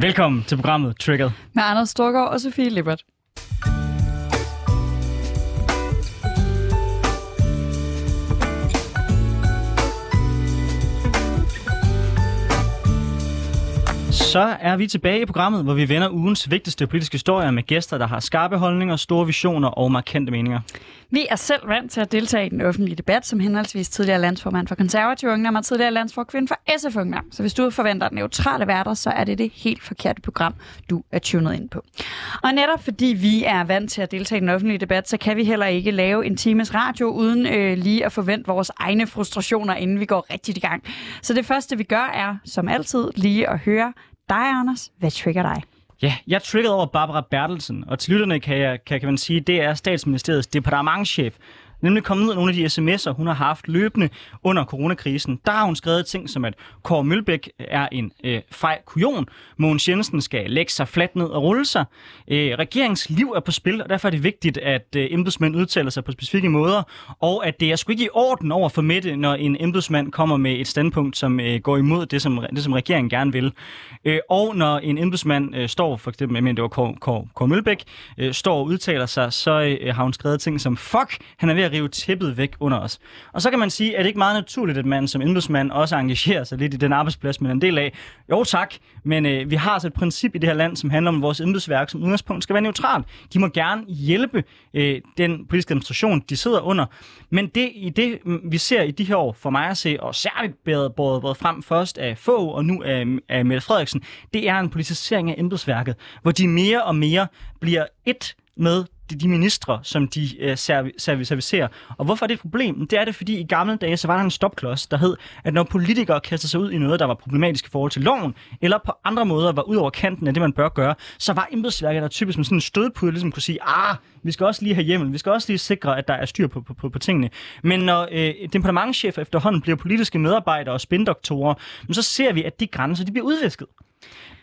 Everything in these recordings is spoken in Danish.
Velkommen til programmet Triggered. Med Anders Storgård og Sofie Lippert. Så er vi tilbage i programmet, hvor vi vender ugens vigtigste politiske historier med gæster, der har skarpe holdninger, store visioner og markante meninger. Vi er selv vant til at deltage i den offentlige debat, som henholdsvis tidligere landsformand for konservative ungdom og tidligere landsforkvinde for SF Ungdom. Så hvis du forventer neutrale værter, så er det det helt forkerte program, du er tunet ind på. Og netop fordi vi er vant til at deltage i den offentlige debat, så kan vi heller ikke lave en times radio uden øh, lige at forvente vores egne frustrationer, inden vi går rigtigt i gang. Så det første vi gør er, som altid, lige at høre dig, Anders. Hvad trigger dig? Ja, jeg er over Barbara Bertelsen, og til lytterne kan, jeg, kan, kan man sige, det er statsministeriets departementchef, nemlig kommet ud af nogle af de sms'er, hun har haft løbende under coronakrisen. Der har hun skrevet ting som, at Kåre Mølbæk er en øh, fej kujon, Mogens Jensen skal lægge sig fladt ned og rulle sig. Øh, regeringsliv er på spil, og derfor er det vigtigt, at øh, embedsmænd udtaler sig på specifikke måder, og at det er sgu ikke i orden over for Mette, når en embedsmand kommer med et standpunkt, som øh, går imod det som, det, som regeringen gerne vil. Øh, og når en embedsmand øh, står, for eksempel, jeg mener, det var Kåre, Kåre, Kåre Mølbæk, øh, står og udtaler sig, så øh, har hun skrevet ting som, fuck, han er ved at rive tæppet væk under os. Og så kan man sige, at det ikke meget naturligt, at man som embedsmand også engagerer sig lidt i den arbejdsplads, man er en del af. Jo tak, men øh, vi har altså et princip i det her land, som handler om, at vores embedsværk som udgangspunkt skal være neutralt. De må gerne hjælpe øh, den politiske administration, de sidder under. Men det i det, mm, vi ser i de her år, for mig at se, og særligt både, både, både frem først af få og nu af, af Mette Frederiksen, det er en politisering af embedsværket, hvor de mere og mere bliver et med de, de ministre, som de øh, serv- serv- servicerer. Og hvorfor er det et problem? Det er det, fordi i gamle dage, så var der en stopklods, der hed, at når politikere kastede sig ud i noget, der var problematisk i forhold til loven, eller på andre måder var ud over kanten af det, man bør gøre, så var embedsværket der typisk med sådan en stødpude, ligesom kunne sige, ah, vi skal også lige have hjemmel, vi skal også lige sikre, at der er styr på, på, på, på tingene. Men når øh, departementchef efterhånden bliver politiske medarbejdere og spindoktorer, så ser vi, at de grænser de bliver udvisket.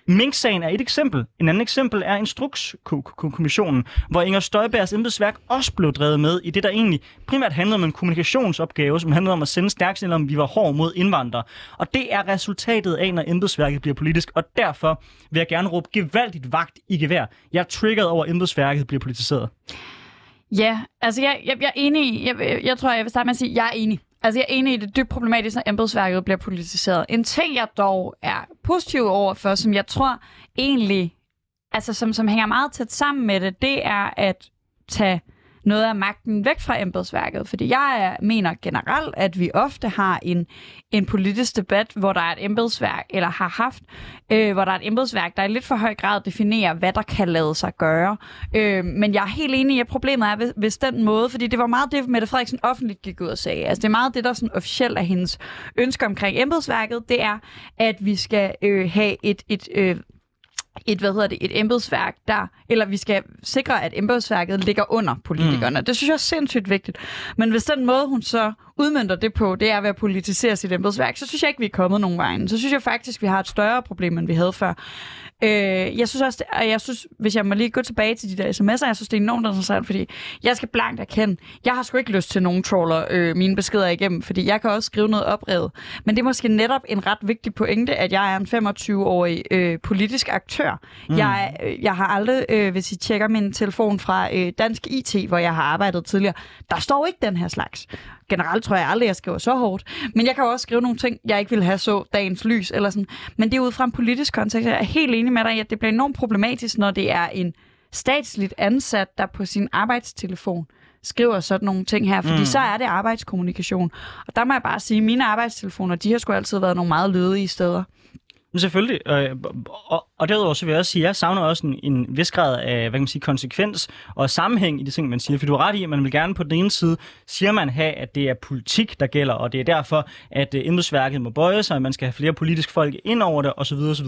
Mink-sagen er et eksempel. En anden eksempel er Instrukskommissionen, hvor Inger Støjbergs embedsværk også blev drevet med i det, der egentlig primært handlede om en kommunikationsopgave, som handlede om at sende stærkt signal om, vi var hård mod indvandrere. Og det er resultatet af, når embedsværket bliver politisk, og derfor vil jeg gerne råbe gevaldigt vagt i gevær. Jeg er triggeret over, at embedsværket bliver politiseret. Ja, altså jeg, jeg, jeg er enig jeg, jeg tror, jeg vil starte med at sige, at jeg er enig. Altså, jeg er enig i, det dybt problematisk, når embedsværket bliver politiseret. En ting, jeg dog er positiv over for, som jeg tror egentlig, altså som, som hænger meget tæt sammen med det, det er at tage noget af magten væk fra embedsværket. Fordi jeg mener generelt, at vi ofte har en, en politisk debat, hvor der er et embedsværk, eller har haft, øh, hvor der er et embedsværk, der i lidt for høj grad definerer, hvad der kan lade sig gøre. Øh, men jeg er helt enig i, at problemet er, hvis, hvis den måde, fordi det var meget det, Mette Frederiksen offentligt gik ud og sagde. Altså det er meget det, der sådan officielt er hendes ønske omkring embedsværket, det er, at vi skal øh, have et, et øh, et, hvad hedder det, et embedsværk, der, eller vi skal sikre, at embedsværket ligger under politikerne. Mm. Det synes jeg er sindssygt vigtigt. Men hvis den måde, hun så udmyndter det på, det er ved at politisere sit embedsværk, så synes jeg ikke, vi er kommet nogen vejen. Så synes jeg faktisk, vi har et større problem, end vi havde før. Øh, jeg synes også, og jeg synes, hvis jeg må lige gå tilbage til de der sms'er, jeg synes, det er enormt interessant, fordi jeg skal blankt erkende, jeg har sgu ikke lyst til nogen troller øh, mine beskeder igennem, fordi jeg kan også skrive noget oprevet. Men det er måske netop en ret vigtig pointe, at jeg er en 25-årig øh, politisk aktør. Mm. Jeg, øh, jeg har aldrig, øh, hvis I tjekker min telefon fra øh, Dansk IT, hvor jeg har arbejdet tidligere, der står ikke den her slags generelt tror jeg aldrig, jeg skriver så hårdt. Men jeg kan også skrive nogle ting, jeg ikke vil have så dagens lys. Eller sådan. Men det er ud fra en politisk kontekst. Jeg er helt enig med dig i, at det bliver enormt problematisk, når det er en statsligt ansat, der på sin arbejdstelefon skriver sådan nogle ting her, fordi mm. så er det arbejdskommunikation. Og der må jeg bare sige, at mine arbejdstelefoner, de har sgu altid været nogle meget lødige steder. Men selvfølgelig, øh, og, og derudover så vil jeg også sige, at jeg savner også en, en vis grad af hvad kan man sige, konsekvens og sammenhæng i de ting, man siger. For du har ret i, at man vil gerne på den ene side, siger man have, at det er politik, der gælder, og det er derfor, at øh, embedsværket må bøje sig, at man skal have flere politiske folk ind over det, osv. osv.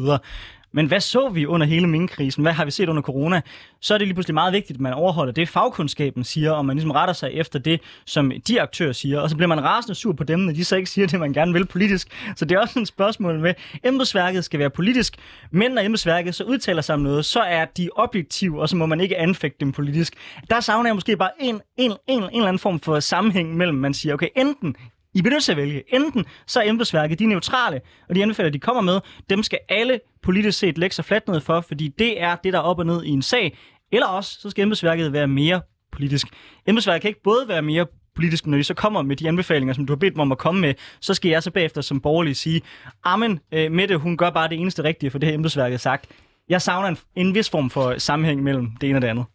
Men hvad så vi under hele minkkrisen? Hvad har vi set under corona? Så er det lige pludselig meget vigtigt, at man overholder det, fagkundskaben siger, og man ligesom retter sig efter det, som de aktører siger. Og så bliver man rasende sur på dem, når de så ikke siger det, man gerne vil politisk. Så det er også et spørgsmål med, embedsværket skal være politisk, men når embedsværket så udtaler sig om noget, så er de objektive, og så må man ikke anfægte dem politisk. Der savner jeg måske bare en, en, en, en eller anden form for sammenhæng mellem, man siger, okay, enten i bliver nødt til at vælge. Enten så er embedsværket, de neutrale, og de anbefaler, de kommer med, dem skal alle politisk set lægge sig fladt ned for, fordi det er det, der er op og ned i en sag. Eller også, så skal embedsværket være mere politisk. Embedsværket kan ikke både være mere politisk, når de så kommer med de anbefalinger, som du har bedt mig om at komme med, så skal jeg så bagefter som borgerlig sige, Amen, øh, Mette, hun gør bare det eneste rigtige, for det har embedsværket sagt. Jeg savner en, en vis form for sammenhæng mellem det ene og det andet.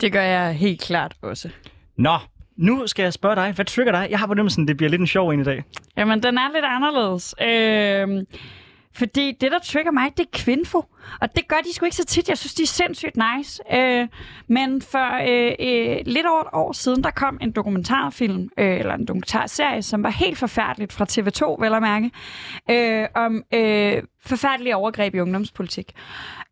Det gør jeg helt klart også. Nå, nu skal jeg spørge dig, hvad trigger dig? Jeg har fornemmelsen, det bliver lidt en sjov en i dag. Jamen, den er lidt anderledes. Øh, fordi det, der trigger mig, det er kvinfo. Og det gør de sgu ikke så tit. Jeg synes, de er sindssygt nice. Øh, men for øh, øh, lidt over et år siden, der kom en dokumentarfilm, øh, eller en dokumentarserie, som var helt forfærdeligt fra TV2, vel at mærke, øh, om øh, forfærdelige overgreb i ungdomspolitik.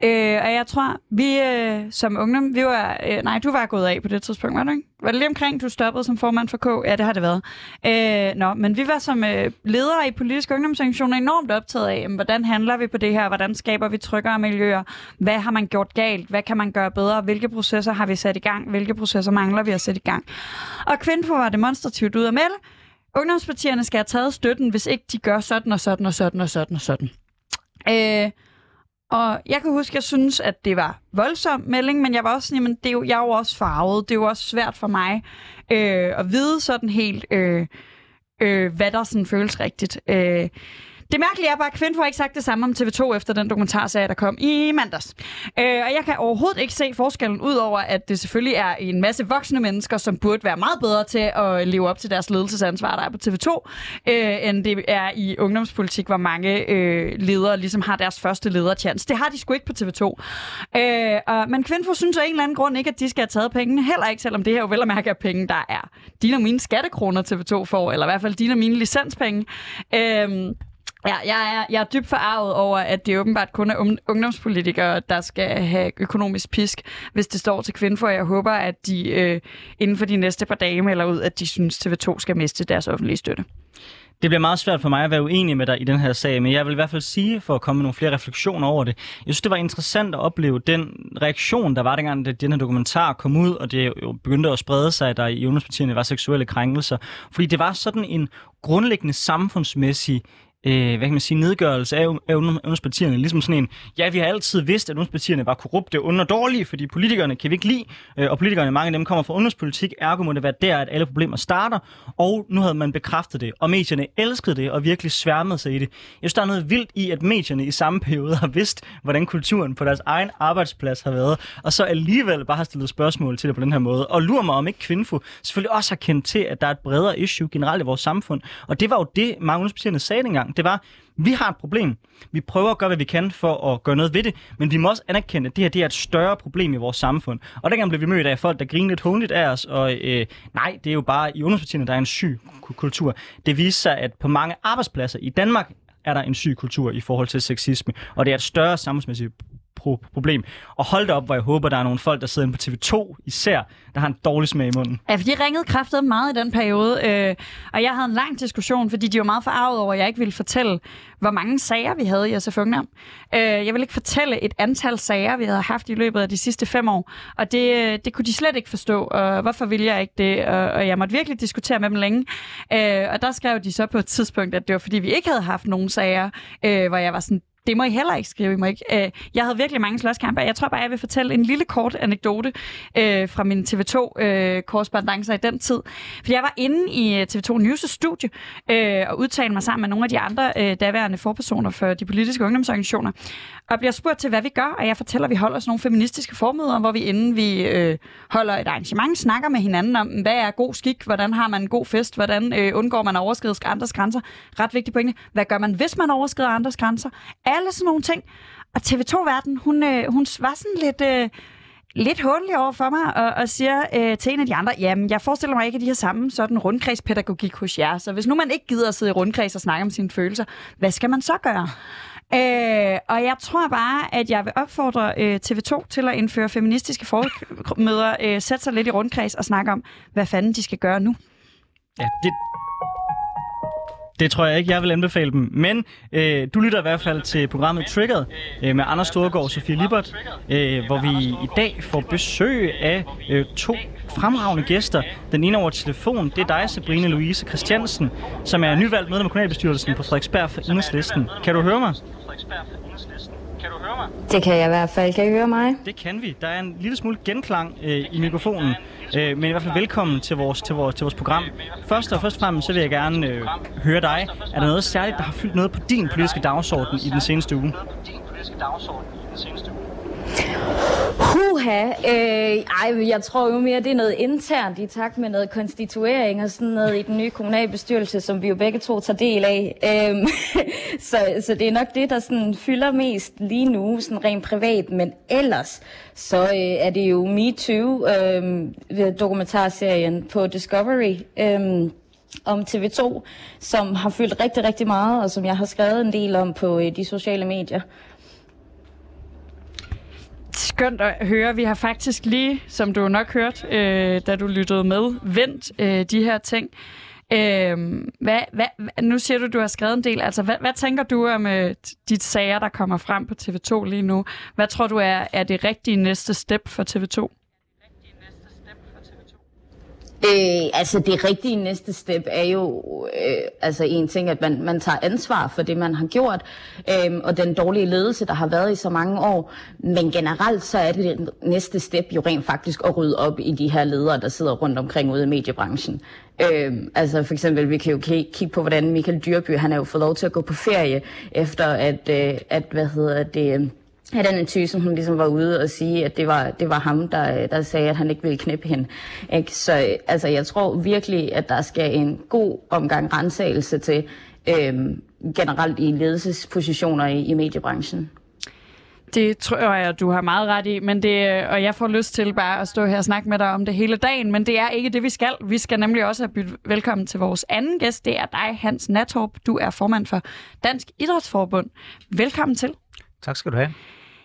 Øh, og jeg tror, vi øh, som ungdom, vi var, øh, nej, du var gået af på det tidspunkt, var du ikke? Var det lige omkring, du stoppede som formand for K? Ja, det har det været. Øh, nå, men vi var som øh, ledere i politiske ungdomsorganisationer enormt optaget af, jamen, hvordan handler vi på det her? Hvordan skaber vi tryggere miljøer? Hvad har man gjort galt? Hvad kan man gøre bedre? Hvilke processer har vi sat i gang? Hvilke processer mangler vi at sætte i gang? Og Kvinfo var demonstrativt ud at melde. Ungdomspartierne skal have taget støtten, hvis ikke de gør sådan og sådan og sådan og sådan og sådan. Øh, og jeg kan huske, at jeg synes, at det var voldsom melding, men jeg var også sådan, jamen, det er jo, jeg er jo også farvet. Det er jo også svært for mig øh, at vide sådan helt, øh, øh, hvad der sådan føles rigtigt. Øh, det mærkelige er bare, at Kvind får ikke sagt det samme om TV2 efter den dokumentarserie, der kom i mandags. Øh, og jeg kan overhovedet ikke se forskellen, ud over at det selvfølgelig er en masse voksne mennesker, som burde være meget bedre til at leve op til deres ledelsesansvar, der er på TV2, øh, end det er i ungdomspolitik, hvor mange øh, ledere ligesom har deres første lederchance. Det har de sgu ikke på TV2. Øh, og, men Kvinfo synes af en eller anden grund ikke, at de skal have taget pengene. Heller ikke, selvom det her jo vel at mærke er penge, der er dine og mine skattekroner TV2 får, eller i hvert fald dine og mine licenspenge. Øh, Ja, jeg er, jeg er dybt forarvet over, at det åbenbart kun er um-, ungdomspolitikere, der skal have økonomisk pisk, hvis det står til kvinder, for jeg håber, at de øh, inden for de næste par dage melder ud, at de synes, TV2 skal miste deres offentlige støtte. Det bliver meget svært for mig at være uenig med dig i den her sag, men jeg vil i hvert fald sige, for at komme med nogle flere refleksioner over det, jeg synes, det var interessant at opleve den reaktion, der var dengang, da den her dokumentar kom ud, og det jo begyndte at sprede sig, at der i ungdomspartierne var seksuelle krænkelser. Fordi det var sådan en grundlæggende samfundsmæssig øh, hvad kan man sige, nedgørelse af, af ungdomspartierne. Ligesom sådan en, ja, vi har altid vidst, at ungdomspartierne var korrupte og dårlige, fordi politikerne kan vi ikke lide, øh, og politikerne, mange af dem kommer fra ungdomspolitik, ergo må det være der, at alle problemer starter, og nu havde man bekræftet det, og medierne elskede det, og virkelig sværmede sig i det. Jeg synes, der er noget vildt i, at medierne i samme periode har vidst, hvordan kulturen på deres egen arbejdsplads har været, og så alligevel bare har stillet spørgsmål til det på den her måde. Og lurer mig om ikke Kvinfo selvfølgelig også har kendt til, at der er et bredere issue generelt i vores samfund. Og det var jo det, mange ungdomspartierne sagde dengang gang. Det var, vi har et problem. Vi prøver at gøre, hvad vi kan for at gøre noget ved det, men vi må også anerkende, at det her det er et større problem i vores samfund. Og dengang blev vi mødt af folk, der grinede lidt håndligt af os, og øh, nej, det er jo bare i ungdomspartierne, der er en syg kultur. Det viser sig, at på mange arbejdspladser i Danmark er der en syg kultur i forhold til sexisme, og det er et større samfundsmæssigt pro- problem. Og hold da op, hvor jeg håber, der er nogle folk, der sidder inde på TV2 især, der har en dårlig smag i munden. Ja, for de ringede kraftet meget i den periode, øh, og jeg havde en lang diskussion, fordi de var meget forarvet over, at jeg ikke ville fortælle, hvor mange sager vi havde i SF Ungdom. Øh, jeg ville ikke fortælle et antal sager, vi havde haft i løbet af de sidste fem år, og det, øh, det kunne de slet ikke forstå, og hvorfor ville jeg ikke det, og, og jeg måtte virkelig diskutere med dem længe. Øh, og der skrev de så på et tidspunkt, at det var fordi, vi ikke havde haft nogen sager, øh, hvor jeg var sådan, det må I heller ikke skrive, I må ikke. Øh, jeg havde virkelig mange slåskampe. Jeg tror bare, jeg vil fortælle en lille kort anekdote øh, fra min TV2-korrespondence øh, i den tid. For jeg var inde i øh, TV2 News' studie øh, og udtalte mig sammen med nogle af de andre øh, daværende forpersoner for de politiske ungdomsorganisationer. Og bliver spurgt til, hvad vi gør, og jeg fortæller, at vi holder sådan nogle feministiske formøder, hvor vi inden vi øh, holder et arrangement, snakker med hinanden om, hvad er god skik, hvordan har man en god fest, hvordan øh, undgår man at overskride andres grænser. Ret vigtigt pointe. Hvad gør man, hvis man overskrider andres grænser? Alle sådan nogle ting. Og TV2-verden, hun, øh, hun var sådan lidt... Øh, lidt håndelig over for mig og, og siger øh, til en af de andre, jamen, jeg forestiller mig ikke, at de har samme sådan rundkredspædagogik hos jer. Så hvis nu man ikke gider at sidde i rundkreds og snakke om sine følelser, hvad skal man så gøre? Øh, og jeg tror bare, at jeg vil opfordre øh, TV2 til at indføre feministiske formøder, øh, sætte sig lidt i rundkreds og snakke om, hvad fanden de skal gøre nu. Ja, det, det tror jeg ikke, jeg vil anbefale dem. Men øh, du lytter i hvert fald til programmet Triggered øh, med Anders Storgård og Sofie Libert, øh, hvor vi i dag får besøg af øh, to fremragende gæster. Den ene over telefon, det er dig, Sabrine Louise Christiansen, som er nyvalgt medlem af kommunalbestyrelsen på Frederiksberg for Enhedslisten. Kan du høre mig? Kan du høre mig? Det kan jeg i hvert fald. Kan I høre mig? Det kan vi. Der er en lille smule genklang øh, i mikrofonen, øh, men i hvert fald velkommen til vores, til, vores, til vores program. Først og først fremmest så vil jeg gerne øh, høre dig. Er der noget særligt, der har fyldt noget på din politiske dagsorden i den seneste uge? Huha, øh, ej, jeg tror jo mere, det er noget internt i takt med noget konstituering og sådan noget i den nye kommunalbestyrelse, som vi jo begge to tager del af. Øhm, så, så det er nok det, der sådan fylder mest lige nu, sådan rent privat. Men ellers, så øh, er det jo Me Too, øh, dokumentarserien på Discovery. Øh, om TV2, som har fyldt rigtig, rigtig meget, og som jeg har skrevet en del om på øh, de sociale medier. Skønt at høre. Vi har faktisk lige, som du nok hørt, øh, da du lyttede med, vendt øh, de her ting. Øh, hvad, hvad, nu siger du, du har skrevet en del. Altså, hvad, hvad tænker du om øh, de sager, der kommer frem på TV2 lige nu? Hvad tror du er, er det rigtige næste step for TV2? Øh, altså det rigtige næste step er jo øh, altså en ting, at man, man tager ansvar for det, man har gjort, øh, og den dårlige ledelse, der har været i så mange år. Men generelt så er det, det næste step jo rent faktisk at rydde op i de her ledere, der sidder rundt omkring ude i mediebranchen. Øh, altså for eksempel, vi kan jo kigge på, hvordan Michael Dyrby, han er jo fået lov til at gå på ferie, efter at, øh, at hvad hedder det at den tyse, hun ligesom var ude og sige, at det var, det var ham, der, der sagde, at han ikke ville knippe hende. Ikke? Så altså, jeg tror virkelig, at der skal en god omgang rensagelse til øhm, generelt i ledelsespositioner i, i mediebranchen. Det tror jeg, du har meget ret i, men det, og jeg får lyst til bare at stå her og snakke med dig om det hele dagen, men det er ikke det, vi skal. Vi skal nemlig også have byttet velkommen til vores anden gæst. Det er dig, Hans Natorp. Du er formand for Dansk Idrætsforbund. Velkommen til. Tak skal du have.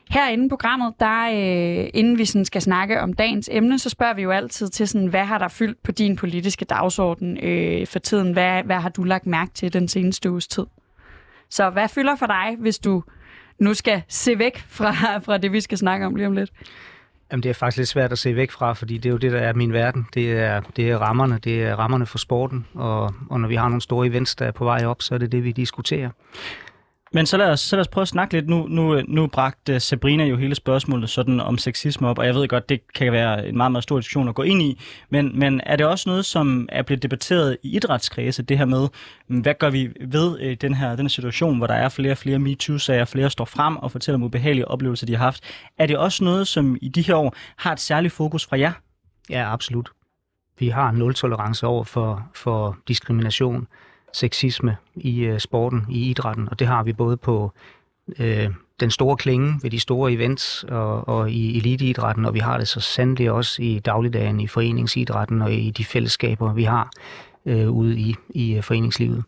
Herinde i programmet, der, øh, inden vi sådan skal snakke om dagens emne, så spørger vi jo altid til, sådan, hvad har der fyldt på din politiske dagsorden øh, for tiden? Hvad, hvad har du lagt mærke til den seneste uges tid? Så hvad fylder for dig, hvis du nu skal se væk fra, fra det, vi skal snakke om lige om lidt? Jamen, det er faktisk lidt svært at se væk fra, fordi det er jo det, der er min verden. Det er, det er rammerne, det er rammerne for sporten, og, og når vi har nogle store events, der er på vej op, så er det det, vi diskuterer. Men så lad, os, så lad os prøve at snakke lidt. Nu, nu, nu bragte øh, Sabrina jo hele spørgsmålet sådan om sexisme op, og jeg ved godt, det kan være en meget, meget stor diskussion at gå ind i. Men, men er det også noget, som er blevet debatteret i idrætskredse, det her med, mm, hvad gør vi ved øh, den her, den her situation, hvor der er flere og flere MeToo-sager, flere står frem og fortæller om ubehagelige oplevelser, de har haft. Er det også noget, som i de her år har et særligt fokus fra jer? Ja, absolut. Vi har nul tolerance over for, for diskrimination sexisme i øh, sporten, i idrætten, og det har vi både på øh, den store klinge ved de store events og, og i eliteidrætten, og vi har det så sandelig også i dagligdagen i foreningsidrætten og i de fællesskaber, vi har øh, ude i, i øh, foreningslivet.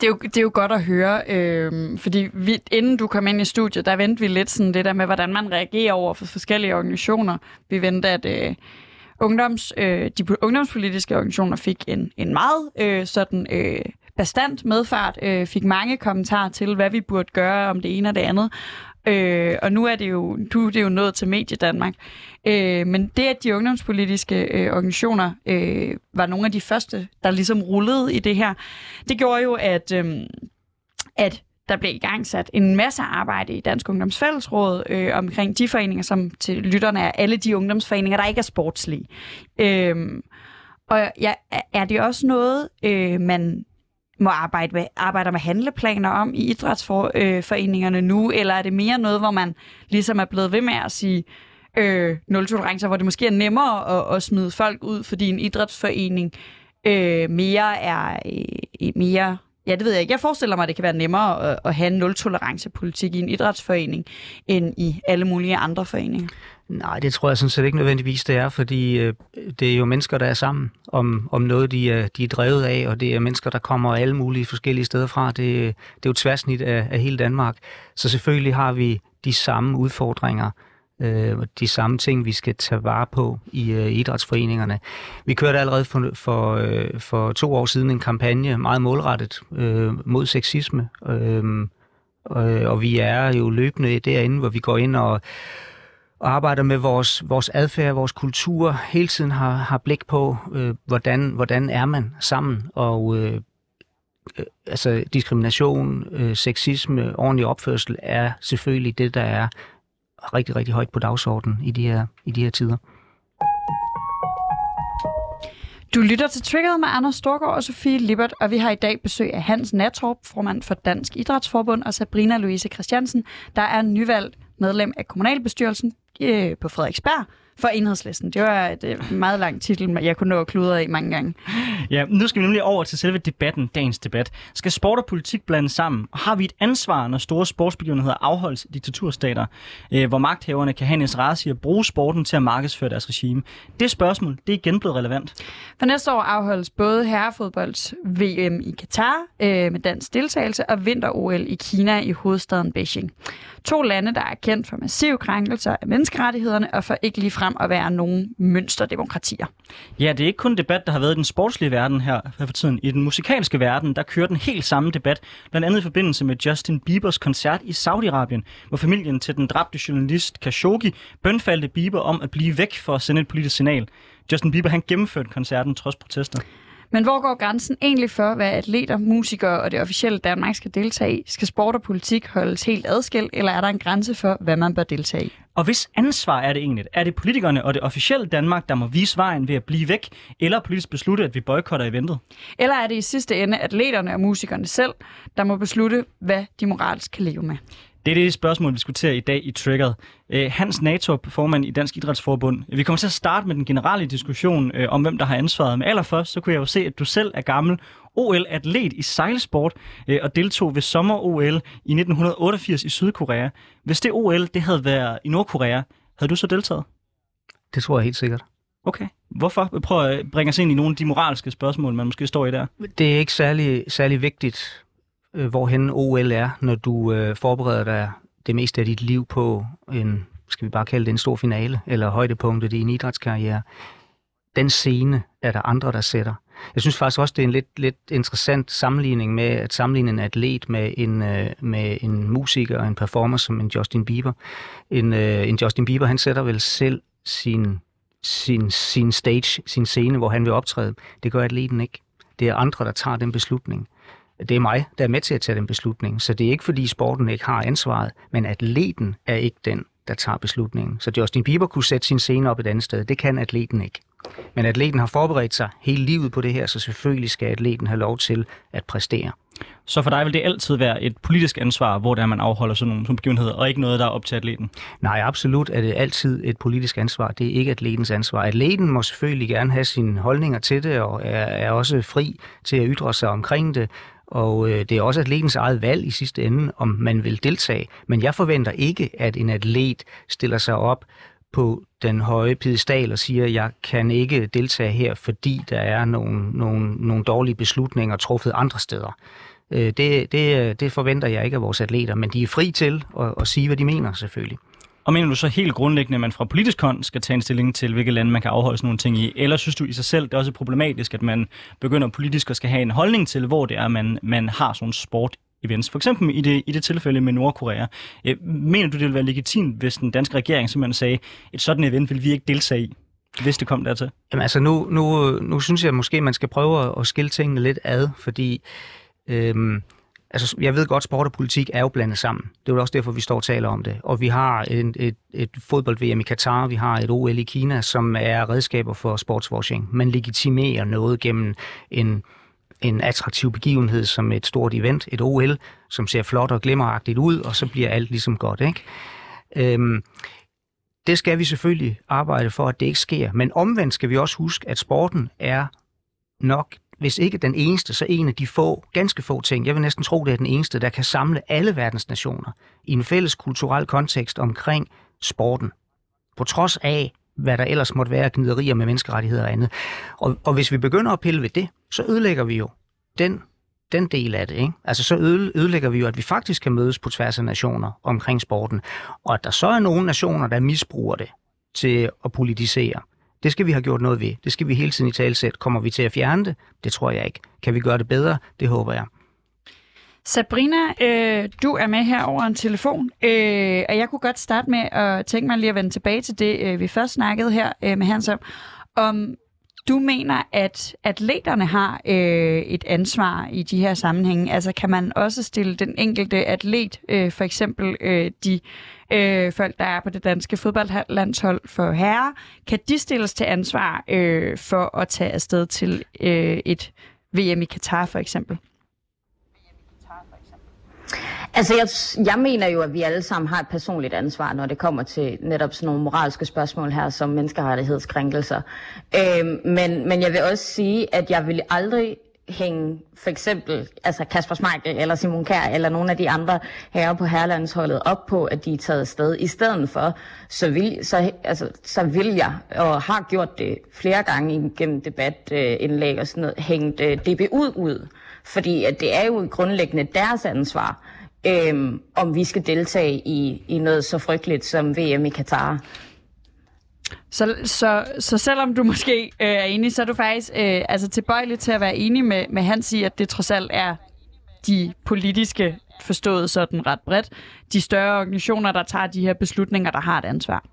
Det er, jo, det er jo godt at høre, øh, fordi vi, inden du kom ind i studiet, der vendte vi lidt sådan det der med, hvordan man reagerer over for forskellige organisationer. Vi vendte, at øh, ungdoms, øh, de ungdomspolitiske organisationer fik en, en meget øh, sådan øh, bestandt medfart, øh, fik mange kommentarer til, hvad vi burde gøre om det ene og det andet. Øh, og nu er det jo du, det er jo nået til Medie Danmark. Øh, men det, at de ungdomspolitiske øh, organisationer øh, var nogle af de første, der ligesom rullede i det her, det gjorde jo, at, øh, at der blev i gang sat en masse arbejde i Dansk Ungdomsfællesråd øh, omkring de foreninger, som til lytterne er alle de ungdomsforeninger, der ikke er sportslige. Øh, og ja, er det også noget, øh, man må arbejde med, arbejder med handleplaner om i idrætsforeningerne nu, eller er det mere noget, hvor man ligesom er blevet ved med at sige øh, nul tolerance, hvor det måske er nemmere at, at smide folk ud, fordi en idrætsforening øh, mere er øh, mere Ja, det ved jeg ikke. Jeg forestiller mig, at det kan være nemmere at, at have en nul-tolerance-politik i en idrætsforening, end i alle mulige andre foreninger. Nej, det tror jeg sådan set ikke nødvendigvis, det er, fordi øh, det er jo mennesker, der er sammen om, om noget, de er, de er drevet af, og det er mennesker, der kommer alle mulige forskellige steder fra. Det, det er jo et tværsnit af, af hele Danmark. Så selvfølgelig har vi de samme udfordringer, øh, de samme ting, vi skal tage vare på i øh, idrætsforeningerne. Vi kørte allerede for, for, øh, for to år siden en kampagne meget målrettet øh, mod sexisme, øhm, øh, og, og vi er jo løbende derinde, hvor vi går ind og og arbejder med vores, vores adfærd, vores kultur, hele tiden har, har blik på, øh, hvordan, hvordan er man sammen, og øh, øh, altså diskrimination, øh, sexisme, ordentlig opførsel er selvfølgelig det, der er rigtig, rigtig højt på dagsordenen i de her, i de her tider. Du lytter til Triggered med Anders Storgård og Sofie Lippert, og vi har i dag besøg af Hans Natorp, formand for Dansk Idrætsforbund, og Sabrina Louise Christiansen, der er nyvalgt medlem af kommunalbestyrelsen øh, på Frederiksberg for enhedslisten. Det var et øh, meget lang titel, jeg kunne nå at kludre i mange gange. Ja, nu skal vi nemlig over til selve debatten, dagens debat. Skal sport og politik blandes sammen? Og har vi et ansvar, når store sportsbegivenheder afholdes i diktaturstater, øh, hvor magthaverne kan have en interesse i at bruge sporten til at markedsføre deres regime? Det spørgsmål, det er igen blevet relevant. For næste år afholdes både herrefodbolds VM i Katar øh, med dansk deltagelse og vinter-OL i Kina i hovedstaden Beijing. To lande, der er kendt for massive krænkelser af menneskerettighederne og for ikke ligefrem at være nogen mønsterdemokratier. Ja, det er ikke kun en debat, der har været i den sportslige verden her for tiden. I den musikalske verden, der kører den helt samme debat, blandt andet i forbindelse med Justin Biebers koncert i Saudi-Arabien, hvor familien til den dræbte journalist Khashoggi bønfaldte Bieber om at blive væk for at sende et politisk signal. Justin Bieber han gennemførte koncerten trods protester. Men hvor går grænsen egentlig for, hvad atleter, musikere og det officielle Danmark skal deltage i? Skal sport og politik holdes helt adskilt, eller er der en grænse for, hvad man bør deltage i? Og hvis ansvar er det egentlig? Er det politikerne og det officielle Danmark, der må vise vejen ved at blive væk, eller politisk beslutte, at vi boykotter eventet? Eller er det i sidste ende atleterne og musikerne selv, der må beslutte, hvad de moralsk kan leve med? Det er det spørgsmål, vi diskuterer i dag i Triggered. Øh, Hans Natorp, formand i Dansk Idrætsforbund. Vi kommer til at starte med den generelle diskussion øh, om, hvem der har ansvaret. Men allerførst, så kunne jeg jo se, at du selv er gammel OL-atlet i sejlsport øh, og deltog ved sommer-OL i 1988 i Sydkorea. Hvis det OL det havde været i Nordkorea, havde du så deltaget? Det tror jeg helt sikkert. Okay. Hvorfor? Prøv at bringe os ind i nogle af de moralske spørgsmål, man måske står i der. Det er ikke særlig, særlig vigtigt, øh, hvorhen OL er, når du øh, forbereder dig det meste af dit liv på en, skal vi bare kalde det en stor finale, eller højdepunktet i en idrætskarriere. Den scene er der andre, der sætter. Jeg synes faktisk også, det er en lidt, lidt interessant sammenligning med at sammenligne en atlet med en, øh, med en musiker og en performer som en Justin Bieber. En, øh, en Justin Bieber, han sætter vel selv sin, sin, sin stage, sin scene, hvor han vil optræde. Det gør atleten ikke. Det er andre, der tager den beslutning det er mig, der er med til at tage den beslutning. Så det er ikke, fordi sporten ikke har ansvaret, men atleten er ikke den, der tager beslutningen. Så Justin Bieber kunne sætte sin scene op et andet sted. Det kan atleten ikke. Men atleten har forberedt sig hele livet på det her, så selvfølgelig skal atleten have lov til at præstere. Så for dig vil det altid være et politisk ansvar, hvor det er, man afholder sådan nogle, begivenheder, og ikke noget, der er op til atleten? Nej, absolut er det altid et politisk ansvar. Det er ikke atletens ansvar. Atleten må selvfølgelig gerne have sine holdninger til det, og er, er også fri til at ytre sig omkring det. Og øh, det er også atletens eget valg i sidste ende, om man vil deltage. Men jeg forventer ikke, at en atlet stiller sig op på den høje pedestal og siger, at jeg kan ikke deltage her, fordi der er nogle, nogle, nogle dårlige beslutninger truffet andre steder. Øh, det, det, det forventer jeg ikke af vores atleter, men de er fri til at, at sige, hvad de mener selvfølgelig. Og mener du så helt grundlæggende, at man fra politisk hånd skal tage en stilling til, hvilke lande man kan afholde sådan nogle ting i? Eller synes du i sig selv, det er også problematisk, at man begynder politisk at skal have en holdning til, hvor det er, man, man har sådan sport events. For eksempel i det, i det tilfælde med Nordkorea. Øh, mener du, det ville være legitimt, hvis den danske regering simpelthen sagde, et sådan event vil vi ikke deltage i? hvis det kom dertil? Jamen altså, nu, nu, nu synes jeg måske, man skal prøve at skille tingene lidt ad, fordi øhm, altså, jeg ved godt, sport og politik er jo blandet sammen. Det er jo også derfor, vi står og taler om det. Og vi har et, et, et fodbold-VM i Katar, vi har et OL i Kina, som er redskaber for sportswashing. Man legitimerer noget gennem en en attraktiv begivenhed som et stort event, et OL, som ser flot og glimmeragtigt ud, og så bliver alt ligesom godt. Ikke? Øhm, det skal vi selvfølgelig arbejde for, at det ikke sker. Men omvendt skal vi også huske, at sporten er nok, hvis ikke den eneste, så en af de få, ganske få ting, jeg vil næsten tro, det er den eneste, der kan samle alle verdens nationer i en fælles kulturel kontekst omkring sporten. På trods af, hvad der ellers måtte være gniderier med menneskerettigheder og andet. Og, og hvis vi begynder at pille ved det, så ødelægger vi jo den, den del af det. Ikke? Altså så ødelægger vi jo, at vi faktisk kan mødes på tværs af nationer omkring sporten. Og at der så er nogle nationer, der misbruger det til at politisere. Det skal vi have gjort noget ved. Det skal vi hele tiden i talsæt. Kommer vi til at fjerne det? Det tror jeg ikke. Kan vi gøre det bedre? Det håber jeg. Sabrina, øh, du er med her over en telefon, øh, og jeg kunne godt starte med at tænke mig lige at vende tilbage til det, øh, vi først snakkede her øh, med Hans om, om du mener, at atleterne har øh, et ansvar i de her sammenhænge. Altså kan man også stille den enkelte atlet, øh, for eksempel øh, de øh, folk, der er på det danske fodboldlandshold for herrer, kan de stilles til ansvar øh, for at tage afsted til øh, et VM i Katar for eksempel? Altså, jeg, jeg mener jo, at vi alle sammen har et personligt ansvar, når det kommer til netop sådan nogle moralske spørgsmål her, som menneskerettighedskrænkelser. Øhm, men, men jeg vil også sige, at jeg vil aldrig hænge for eksempel altså Kasper Schmeichel eller Simon Kær eller nogle af de andre herrer på herrelandsholdet op på, at de er taget sted. I stedet for, så vil, så, altså, så vil jeg, og har gjort det flere gange gennem debatindlæg og sådan noget, hængt øh, DBU ud. Fordi at det er jo grundlæggende deres ansvar øhm, om vi skal deltage i, i noget så frygteligt som VM i Katar. Så, så, så selvom du måske øh, er enig, så er du faktisk øh, altså tilbøjelig til at være enig med, med Hans i, at det trods alt er de politiske, forstået sådan ret bredt, de større organisationer, der tager de her beslutninger, der har et ansvar.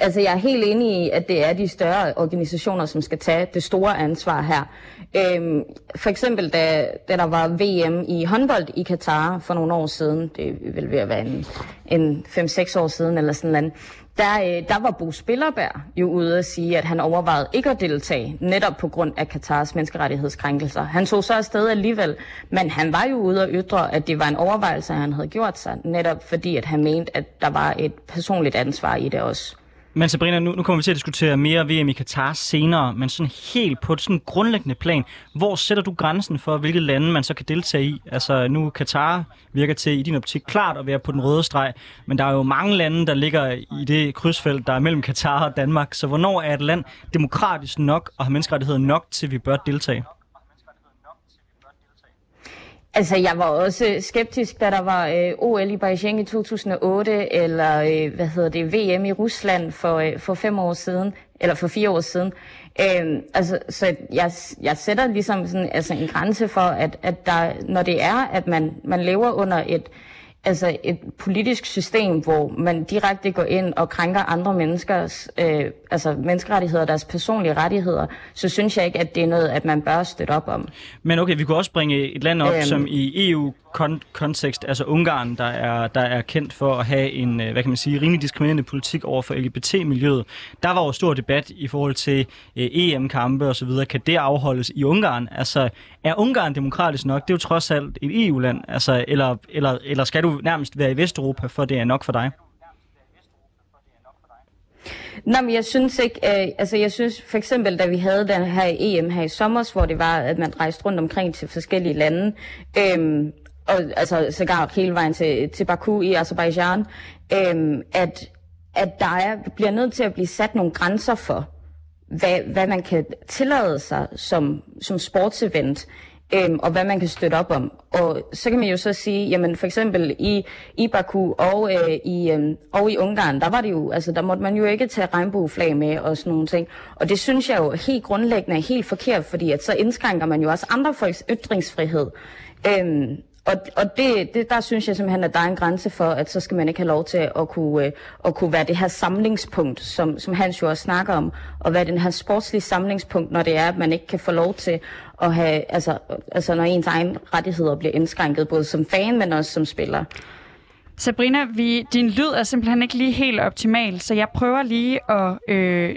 Altså, jeg er helt enig i, at det er de større organisationer, som skal tage det store ansvar her. Øhm, for eksempel, da, da der var VM i håndbold i Katar for nogle år siden, det vil ved at være en, en 5-6 år siden eller sådan noget, der, øh, der var Bo Spillerberg jo ude at sige, at han overvejede ikke at deltage, netop på grund af Katars menneskerettighedskrænkelser. Han tog så afsted alligevel, men han var jo ude at ytre, at det var en overvejelse, han havde gjort sig, netop fordi, at han mente, at der var et personligt ansvar i det også. Men Sabrina, nu, nu kommer vi til at diskutere mere VM i Katar senere, men sådan helt på et sådan grundlæggende plan, hvor sætter du grænsen for, hvilke lande man så kan deltage i? Altså nu Katar virker til i din optik klart at være på den røde streg, men der er jo mange lande, der ligger i det krydsfelt, der er mellem Katar og Danmark. Så hvornår er et land demokratisk nok og har menneskerettigheder nok til, at vi bør deltage? Altså, jeg var også øh, skeptisk, da der var øh, OL i Beijing i 2008, eller øh, hvad hedder det, VM i Rusland for, øh, for fem år siden, eller for fire år siden. Øh, altså, så jeg, jeg sætter ligesom sådan, altså en grænse for, at, at der, når det er, at man, man lever under et, altså et politisk system, hvor man direkte går ind og krænker andre menneskers øh, altså menneskerettigheder, deres personlige rettigheder, så synes jeg ikke, at det er noget, at man bør støtte op om. Men okay, vi kunne også bringe et land op, øhm, som i kon- kontekst, altså Ungarn, der er, der er kendt for at have en, øh, hvad kan man sige, rimelig diskriminerende politik over for LGBT-miljøet. Der var jo stor debat i forhold til øh, EM-kampe og så videre. Kan det afholdes i Ungarn? Altså, er Ungarn demokratisk nok? Det er jo trods alt et EU-land. Altså, eller, eller, eller skal du nærmest være i Vesteuropa, for det er nok for dig? Nå, men jeg synes ikke, øh, altså jeg synes for eksempel, da vi havde den her EM her i sommer, hvor det var, at man rejste rundt omkring til forskellige lande, øh, og altså sågar hele vejen til, til Baku i Azerbaijan, øhm, at, at der er, bliver nødt til at blive sat nogle grænser for, hvad, hvad man kan tillade sig som, som sportsevent øhm, og hvad man kan støtte op om. Og så kan man jo så sige, jamen for eksempel i, i Baku og, øh, i, øh, og i Ungarn, der var det jo, altså der måtte man jo ikke tage regnbueflag med og sådan nogle ting. Og det synes jeg jo helt grundlæggende er helt forkert, fordi at så indskrænker man jo også andre folks ytringsfrihed. Øhm, og, og det, det, der synes jeg simpelthen, at der er en grænse for, at så skal man ikke have lov til at kunne, øh, at kunne være det her samlingspunkt, som, som Hans jo også snakker om, og være den her sportslige samlingspunkt, når det er, at man ikke kan få lov til at have, altså, altså når ens egen rettigheder bliver indskrænket, både som fan, men også som spiller. Sabrina, vi, din lyd er simpelthen ikke lige helt optimal, så jeg prøver lige at øh,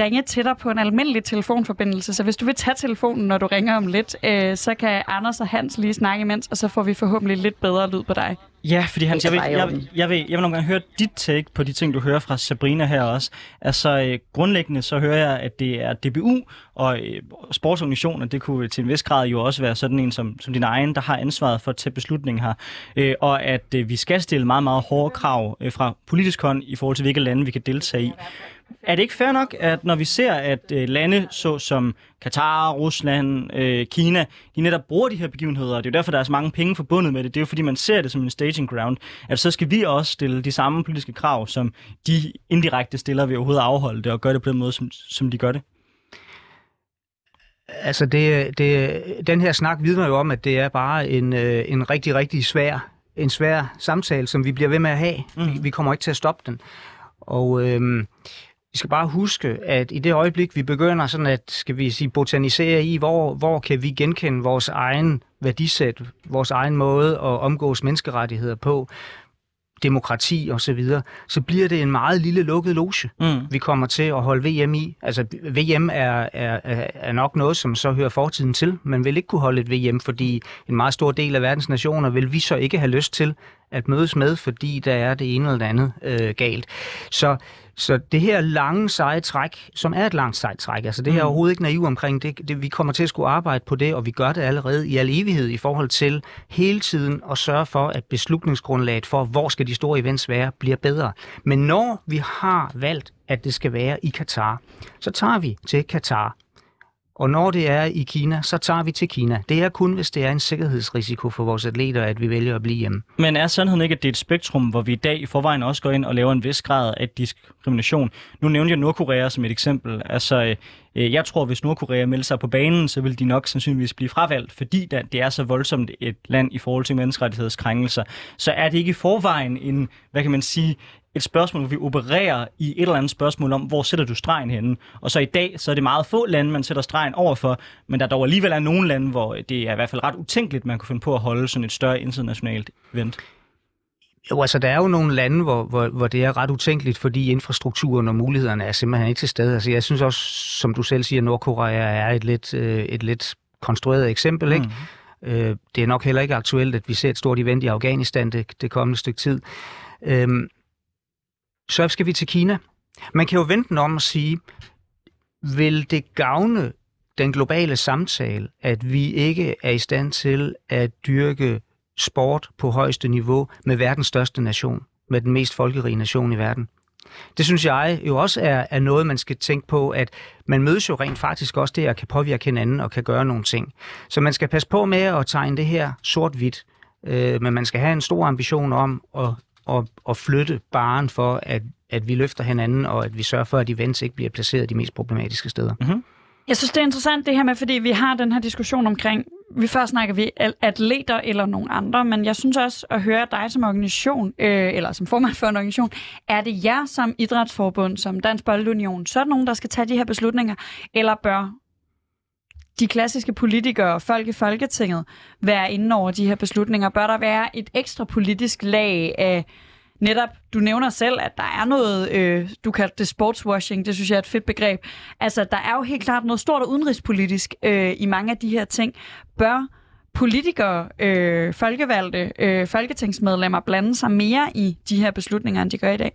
ringe til dig på en almindelig telefonforbindelse. Så hvis du vil tage telefonen, når du ringer om lidt, øh, så kan Anders og Hans lige snakke imens, og så får vi forhåbentlig lidt bedre lyd på dig. Ja, fordi Hans, jeg vil, jeg, vil, jeg, vil, jeg vil nogle gange høre dit take på de ting, du hører fra Sabrina her også. Altså øh, grundlæggende så hører jeg, at det er DBU og øh, sportsorganisationer, det kunne til en vis grad jo også være sådan en som, som din egen, der har ansvaret for at tage beslutningen her. Øh, og at øh, vi skal stille meget, meget hårde krav øh, fra politisk hånd i forhold til, hvilke lande vi kan deltage i. Er det ikke fair nok, at når vi ser, at øh, lande så som Katar, Rusland, øh, Kina, de netop bruger de her begivenheder, og det er jo derfor, der er så mange penge forbundet med det, det er jo fordi, man ser det som en staging ground, at så skal vi også stille de samme politiske krav, som de indirekte stiller ved overhovedet afholde det, og gøre det på den måde, som, som de gør det? Altså, det, det, den her snak vidner jo om, at det er bare en, øh, en rigtig, rigtig svær, en svær samtale, som vi bliver ved med at have. Mm. Vi, vi kommer ikke til at stoppe den. Og øhm, vi skal bare huske, at i det øjeblik, vi begynder sådan at, skal vi sige, botanisere i, hvor, hvor kan vi genkende vores egen værdisæt, vores egen måde at omgås menneskerettigheder på, demokrati og så videre, så bliver det en meget lille lukket loge, mm. vi kommer til at holde VM i. Altså, VM er, er, er nok noget, som så hører fortiden til. Man vil ikke kunne holde et VM, fordi en meget stor del af verdens nationer vil vi så ikke have lyst til at mødes med, fordi der er det ene eller det andet øh, galt. Så så det her lange seje træk, som er et langt sejt træk, altså det her er mm. overhovedet ikke naiv omkring det, det, vi kommer til at skulle arbejde på det, og vi gør det allerede i al evighed i forhold til hele tiden at sørge for, at beslutningsgrundlaget for, hvor skal de store events være, bliver bedre. Men når vi har valgt, at det skal være i Katar, så tager vi til Katar. Og når det er i Kina, så tager vi til Kina. Det er kun, hvis det er en sikkerhedsrisiko for vores atleter, at vi vælger at blive hjemme. Men er sandheden ikke, at det er et spektrum, hvor vi i dag i forvejen også går ind og laver en vis grad af diskrimination? Nu nævnte jeg Nordkorea som et eksempel. Altså, øh, jeg tror, hvis Nordkorea melder sig på banen, så vil de nok sandsynligvis blive fravalgt, fordi det er så voldsomt et land i forhold til menneskerettighedskrænkelser. Så er det ikke i forvejen en, hvad kan man sige, et spørgsmål, hvor vi opererer i et eller andet spørgsmål om, hvor sætter du stregen henne? Og så i dag, så er det meget få lande, man sætter stregen overfor, men der dog alligevel er nogle lande, hvor det er i hvert fald ret utænkeligt, man kunne finde på at holde sådan et større internationalt event. Jo, altså der er jo nogle lande, hvor, hvor, hvor det er ret utænkeligt, fordi infrastrukturen og mulighederne er simpelthen ikke til stede. Altså jeg synes også, som du selv siger, Nordkorea er et lidt, øh, et lidt konstrueret eksempel, ikke? Mm. Øh, det er nok heller ikke aktuelt, at vi ser et stort event i Afghanistan det, det kommende stykke tid. Øh, så skal vi til Kina. Man kan jo vente den om at sige, vil det gavne den globale samtale, at vi ikke er i stand til at dyrke sport på højeste niveau med verdens største nation, med den mest folkerige nation i verden? Det synes jeg jo også er, er noget, man skal tænke på, at man mødes jo rent faktisk også der og kan påvirke hinanden og kan gøre nogle ting. Så man skal passe på med at tegne det her sort-hvidt, øh, men man skal have en stor ambition om at at, at flytte baren for, at, at vi løfter hinanden, og at vi sørger for, at events ikke bliver placeret de mest problematiske steder. Mm-hmm. Jeg synes, det er interessant det her med, fordi vi har den her diskussion omkring, vi først snakker vi atleter eller nogen andre, men jeg synes også at høre dig som organisation, øh, eller som formand for en organisation, er det jer som idrætsforbund, som Dansk Boldunion, så er der nogen, der skal tage de her beslutninger, eller bør de klassiske politikere og folk i Folketinget være inde over de her beslutninger? Bør der være et ekstra politisk lag af netop, du nævner selv, at der er noget, øh, du kalder det sportswashing, det synes jeg er et fedt begreb. Altså, der er jo helt klart noget stort og udenrigspolitisk øh, i mange af de her ting. Bør politikere, øh, folkevalgte, øh, folketingsmedlemmer blande sig mere i de her beslutninger, end de gør i dag?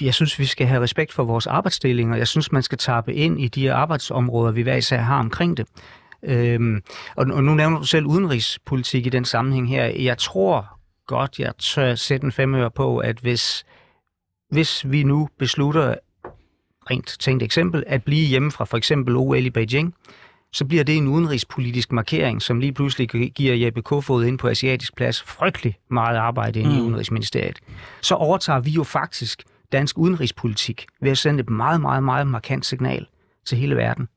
Jeg synes, vi skal have respekt for vores arbejdsdeling, og jeg synes, man skal tappe ind i de arbejdsområder, vi hver især har omkring det. Øhm, og, og nu nævner du selv udenrigspolitik i den sammenhæng her. Jeg tror godt, jeg tør sætte en femøre på, at hvis, hvis vi nu beslutter, rent tænkt eksempel, at blive hjemme fra for eksempel OL i Beijing, så bliver det en udenrigspolitisk markering, som lige pludselig giver Jeppe Kofod ind på asiatisk plads frygtelig meget arbejde ind i mm. Udenrigsministeriet. Så overtager vi jo faktisk dansk udenrigspolitik ved at sende et meget, meget, meget markant signal til hele verden.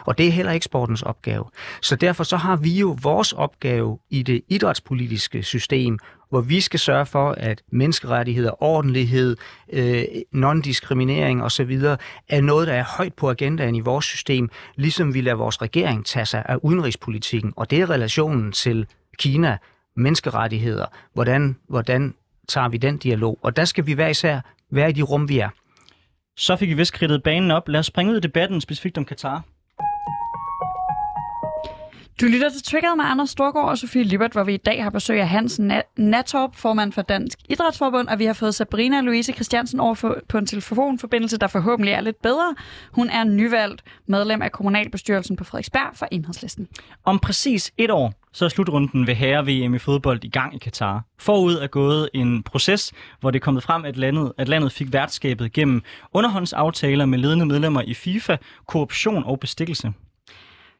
Og det er heller ikke sportens opgave. Så derfor så har vi jo vores opgave i det idrætspolitiske system, hvor vi skal sørge for, at menneskerettigheder, ordentlighed, øh, non-diskriminering osv. er noget, der er højt på agendaen i vores system, ligesom vi lader vores regering tage sig af udenrigspolitikken. Og det er relationen til Kina, menneskerettigheder, hvordan, hvordan tager vi den dialog. Og der skal vi hver især være i de rum, vi er. Så fik vi vist kridtet banen op. Lad os springe ud i debatten specifikt om Katar. Du lytter til Triggered med Anders Storgård og Sofie Libert, hvor vi i dag har besøg af Hansen Natorp, formand for Dansk Idrætsforbund, og vi har fået Sabrina Louise Christiansen over for, på en telefonforbindelse, der forhåbentlig er lidt bedre. Hun er nyvalgt medlem af kommunalbestyrelsen på Frederiksberg for Enhedslisten. Om præcis et år, så er slutrunden ved herre-VM i fodbold i gang i Katar. Forud er gået en proces, hvor det er kommet frem, at landet, at landet fik værtskabet gennem underhåndsaftaler med ledende medlemmer i FIFA, korruption og bestikkelse.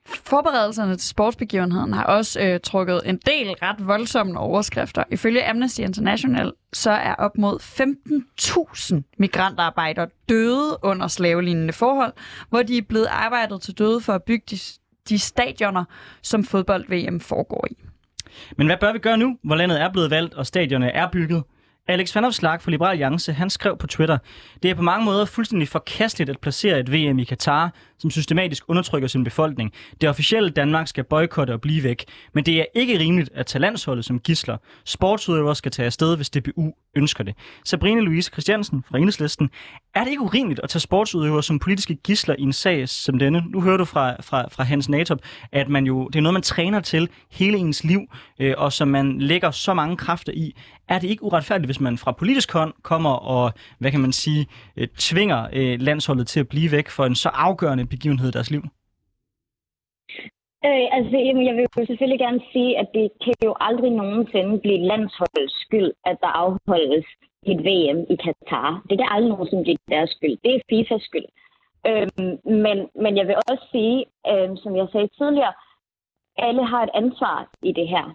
Forberedelserne til sportsbegivenheden har også øh, trukket en del ret voldsomme overskrifter. Ifølge Amnesty International så er op mod 15.000 migrantarbejdere døde under slavelignende forhold, hvor de er blevet arbejdet til døde for at bygge de, de stadioner, som fodbold-VM foregår i. Men hvad bør vi gøre nu, hvor landet er blevet valgt og stadionerne er bygget? Alex van Slag fra Liberal Alliance, han skrev på Twitter, det er på mange måder fuldstændig forkasteligt at placere et VM i Katar, som systematisk undertrykker sin befolkning. Det officielle Danmark skal boykotte og blive væk, men det er ikke rimeligt at tage landsholdet som gisler. Sportsudøvere skal tage afsted, hvis DBU ønsker det. Sabrine Louise Christiansen fra Enhedslisten, er det ikke urimeligt at tage sportsudøvere som politiske gisler i en sag som denne? Nu hører du fra, fra, fra Hans Natop, at man jo, det er noget, man træner til hele ens liv, øh, og som man lægger så mange kræfter i. Er det ikke uretfærdigt, hvis man fra politisk hånd kommer og, hvad kan man sige, øh, tvinger øh, landsholdet til at blive væk for en så afgørende begivenhed i deres liv? Øh, altså, jamen, jeg vil jo selvfølgelig gerne sige, at det kan jo aldrig nogensinde blive landsholdets skyld, at der afholdes et VM i Katar. Det kan aldrig nogensinde blive deres skyld. Det er FIFAs skyld. Øhm, men, men jeg vil også sige, øhm, som jeg sagde tidligere, alle har et ansvar i det her.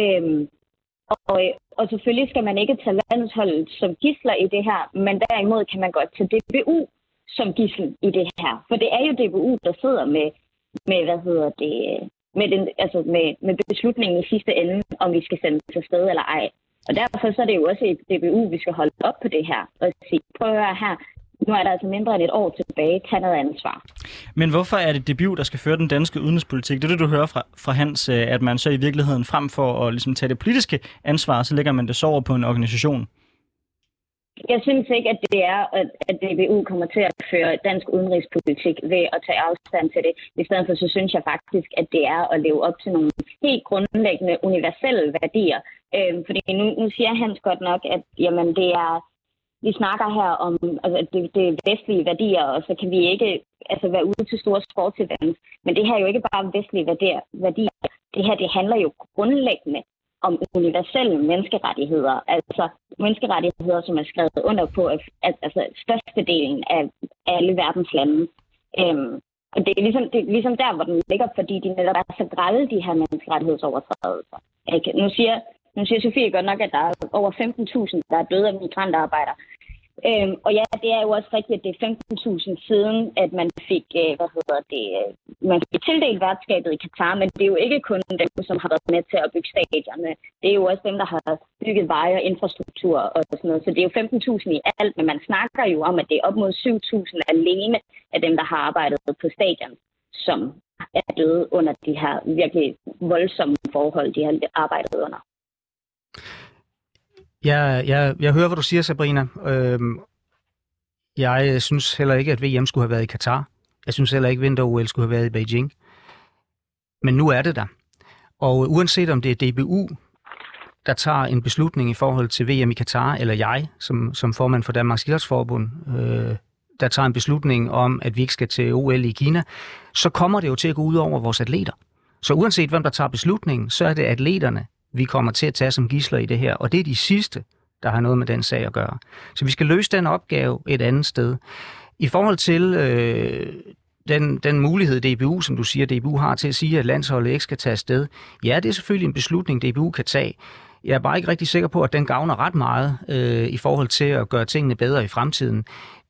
Øhm, og, og selvfølgelig skal man ikke tage landsholdet som gisler i det her, men derimod kan man godt tage DBU som gissel i det her. For det er jo DBU, der sidder med, med hvad hedder det, med, den, altså med, med beslutningen i sidste ende, om vi skal sende til sted eller ej. Og derfor så er det jo også et DBU, vi skal holde op på det her og sige, prøv at høre her, nu er der altså mindre end et år tilbage, tag noget ansvar. Men hvorfor er det DBU, der skal føre den danske udenrigspolitik? Det er det, du hører fra, fra Hans, øh, at man så i virkeligheden frem for at ligesom, tage det politiske ansvar, så lægger man det så over på en organisation. Jeg synes ikke, at det er, at DBU kommer til at føre dansk udenrigspolitik ved at tage afstand til det. I stedet for, så synes jeg faktisk, at det er at leve op til nogle helt grundlæggende universelle værdier. Øhm, fordi nu, nu siger Hans godt nok, at jamen, det er vi snakker her om altså, det, det er vestlige værdier, og så kan vi ikke altså, være ude til store sportsevents. Men det her er jo ikke bare vestlige værdier. Det her det handler jo grundlæggende om universelle menneskerettigheder. Altså menneskerettigheder, som er skrevet under på at, at, altså, størstedelen af alle verdens lande. Øhm, og det er, ligesom, det er ligesom der, hvor den ligger, fordi de netop er så grælde, de her menneskerettighedsovertrædelser. Ikke? Nu siger nu siger Sofie godt nok, at der er over 15.000, der er døde af migrantarbejdere. Øhm, og ja, det er jo også rigtigt, at det er 15.000 siden, at man fik, øh, hvad hedder det, øh, man fik tildelt værtskabet i Katar, men det er jo ikke kun dem, som har været med til at bygge stadierne. Det er jo også dem, der har bygget veje og infrastruktur og sådan noget. Så det er jo 15.000 i alt, men man snakker jo om, at det er op mod 7.000 alene af dem, der har arbejdet på stadion, som er døde under de her virkelig voldsomme forhold, de har arbejdet under. Jeg, jeg, jeg hører, hvad du siger, Sabrina. Øhm, jeg synes heller ikke, at VM skulle have været i Katar. Jeg synes heller ikke, at vinter-OL skulle have været i Beijing. Men nu er det der. Og uanset om det er DBU, der tager en beslutning i forhold til VM i Katar, eller jeg, som, som formand for Danmarks Idrætsforbund, øh, der tager en beslutning om, at vi ikke skal til OL i Kina, så kommer det jo til at gå ud over vores atleter. Så uanset hvem der tager beslutningen, så er det atleterne, vi kommer til at tage som gisler i det her, og det er de sidste, der har noget med den sag at gøre. Så vi skal løse den opgave et andet sted. I forhold til øh, den, den mulighed, DBU, som du siger, DBU har til at sige, at landsholdet ikke skal tage afsted, ja, det er selvfølgelig en beslutning, DBU kan tage. Jeg er bare ikke rigtig sikker på, at den gavner ret meget øh, i forhold til at gøre tingene bedre i fremtiden.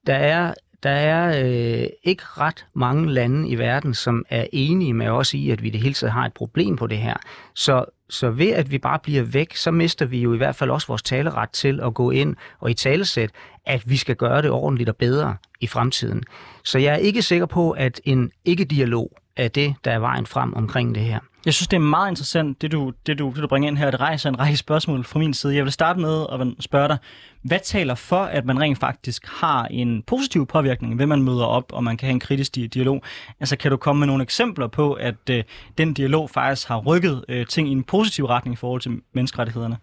Der er der er øh, ikke ret mange lande i verden, som er enige med os i, at vi det hele taget har et problem på det her. Så, så ved at vi bare bliver væk, så mister vi jo i hvert fald også vores taleret til at gå ind og i talesæt, at vi skal gøre det ordentligt og bedre i fremtiden. Så jeg er ikke sikker på, at en ikke-dialog er det, der er vejen frem omkring det her. Jeg synes, det er meget interessant, det du, det du, det du bringer ind her. Det rejser en række spørgsmål fra min side. Jeg vil starte med at spørge dig, hvad taler for, at man rent faktisk har en positiv påvirkning, ved man møder op, og man kan have en kritisk dialog? Altså, kan du komme med nogle eksempler på, at øh, den dialog faktisk har rykket øh, ting i en positiv retning i forhold til menneskerettighederne?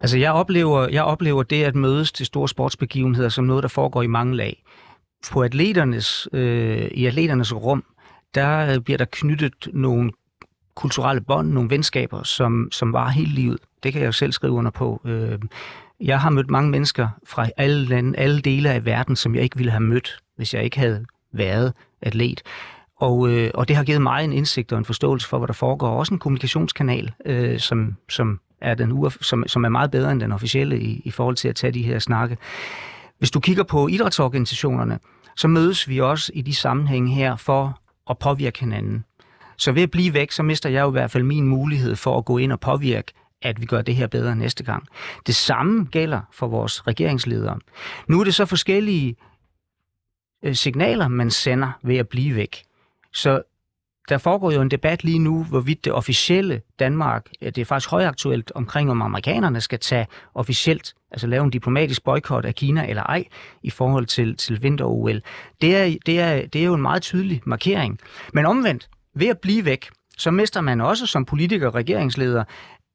Altså, jeg oplever, jeg oplever det at mødes til store sportsbegivenheder som noget, der foregår i mange lag. På atleternes, øh, i atleternes rum, der øh, bliver der knyttet nogle kulturelle bånd, nogle venskaber, som, som var hele livet. Det kan jeg jo selv skrive under på. Øh, jeg har mødt mange mennesker fra alle lande, alle dele af verden, som jeg ikke ville have mødt, hvis jeg ikke havde været atlet. Og, øh, og det har givet mig en indsigt og en forståelse for, hvad der foregår. Også en kommunikationskanal, øh, som, som, er den uaf- som, som er meget bedre end den officielle i, i forhold til at tage de her snakke. Hvis du kigger på idrætsorganisationerne, så mødes vi også i de sammenhænge her for at påvirke hinanden. Så ved at blive væk, så mister jeg jo i hvert fald min mulighed for at gå ind og påvirke, at vi gør det her bedre næste gang. Det samme gælder for vores regeringsledere. Nu er det så forskellige øh, signaler, man sender ved at blive væk. Så der foregår jo en debat lige nu, hvorvidt det officielle Danmark, det er faktisk højaktuelt omkring, om amerikanerne skal tage officielt, altså lave en diplomatisk boykot af Kina eller ej, i forhold til, til vinter-OL. Det er, det, er, det er jo en meget tydelig markering. Men omvendt, ved at blive væk, så mister man også som politiker og regeringsleder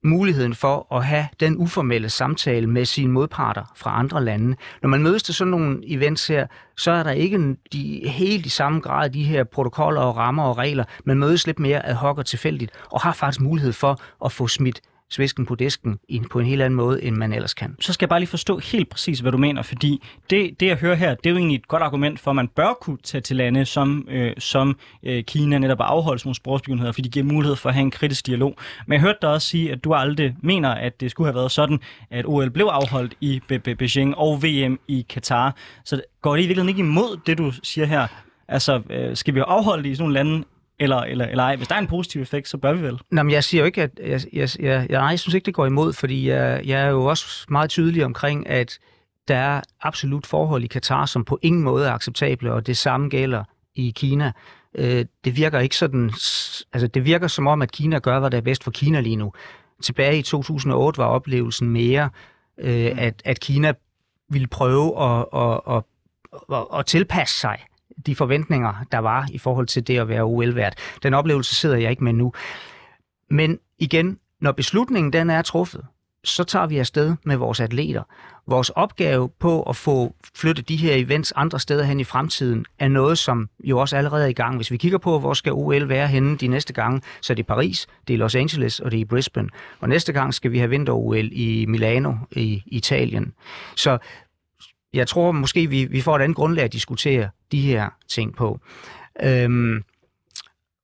muligheden for at have den uformelle samtale med sine modparter fra andre lande. Når man mødes til sådan nogle events her, så er der ikke de, helt i samme grad de her protokoller og rammer og regler. Man mødes lidt mere ad hoc og tilfældigt, og har faktisk mulighed for at få smidt svisken på disken på en helt anden måde, end man ellers kan. Så skal jeg bare lige forstå helt præcis, hvad du mener, fordi det, det jeg hører her, det er jo egentlig et godt argument for, at man bør kunne tage til lande, som, øh, som øh, Kina netop afholde nogle sprogsbegivenheder, fordi de giver mulighed for at have en kritisk dialog. Men jeg hørte dig også sige, at du aldrig mener, at det skulle have været sådan, at OL blev afholdt i Beijing og VM i Katar. Så går det i virkeligheden ikke imod det, du siger her? Altså, øh, skal vi afholde det i sådan nogle lande, eller, eller, eller ej. Hvis der er en positiv effekt, så bør vi vel. Nå, men jeg siger jo ikke, at jeg, jeg, jeg, jeg, jeg synes ikke, det går imod, fordi jeg, jeg er jo også meget tydelig omkring, at der er absolut forhold i Katar, som på ingen måde er acceptable, og det samme gælder i Kina. Øh, det virker ikke sådan, altså det virker som om, at Kina gør, hvad der er bedst for Kina lige nu. Tilbage i 2008 var oplevelsen mere, øh, at, at Kina ville prøve at, at, at, at, at tilpasse sig de forventninger, der var i forhold til det at være OL-vært. Den oplevelse sidder jeg ikke med nu. Men igen, når beslutningen den er truffet, så tager vi afsted med vores atleter. Vores opgave på at få flyttet de her events andre steder hen i fremtiden, er noget, som jo også allerede er i gang. Hvis vi kigger på, hvor skal OL være henne de næste gange, så er det Paris, det er Los Angeles og det er Brisbane. Og næste gang skal vi have vinter-OL i Milano i Italien. Så jeg tror måske, vi, vi får et andet grundlag at diskutere de her ting på. Øhm,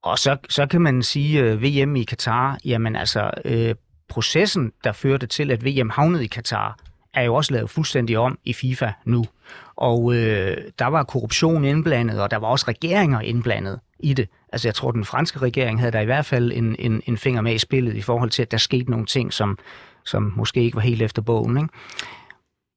og så, så kan man sige, øh, VM i Katar, jamen altså, øh, processen, der førte til, at VM havnede i Katar, er jo også lavet fuldstændig om i FIFA nu. Og øh, der var korruption indblandet, og der var også regeringer indblandet i det. Altså jeg tror, den franske regering havde der i hvert fald en, en, en finger med i spillet i forhold til, at der skete nogle ting, som, som måske ikke var helt efter bogen. Ikke?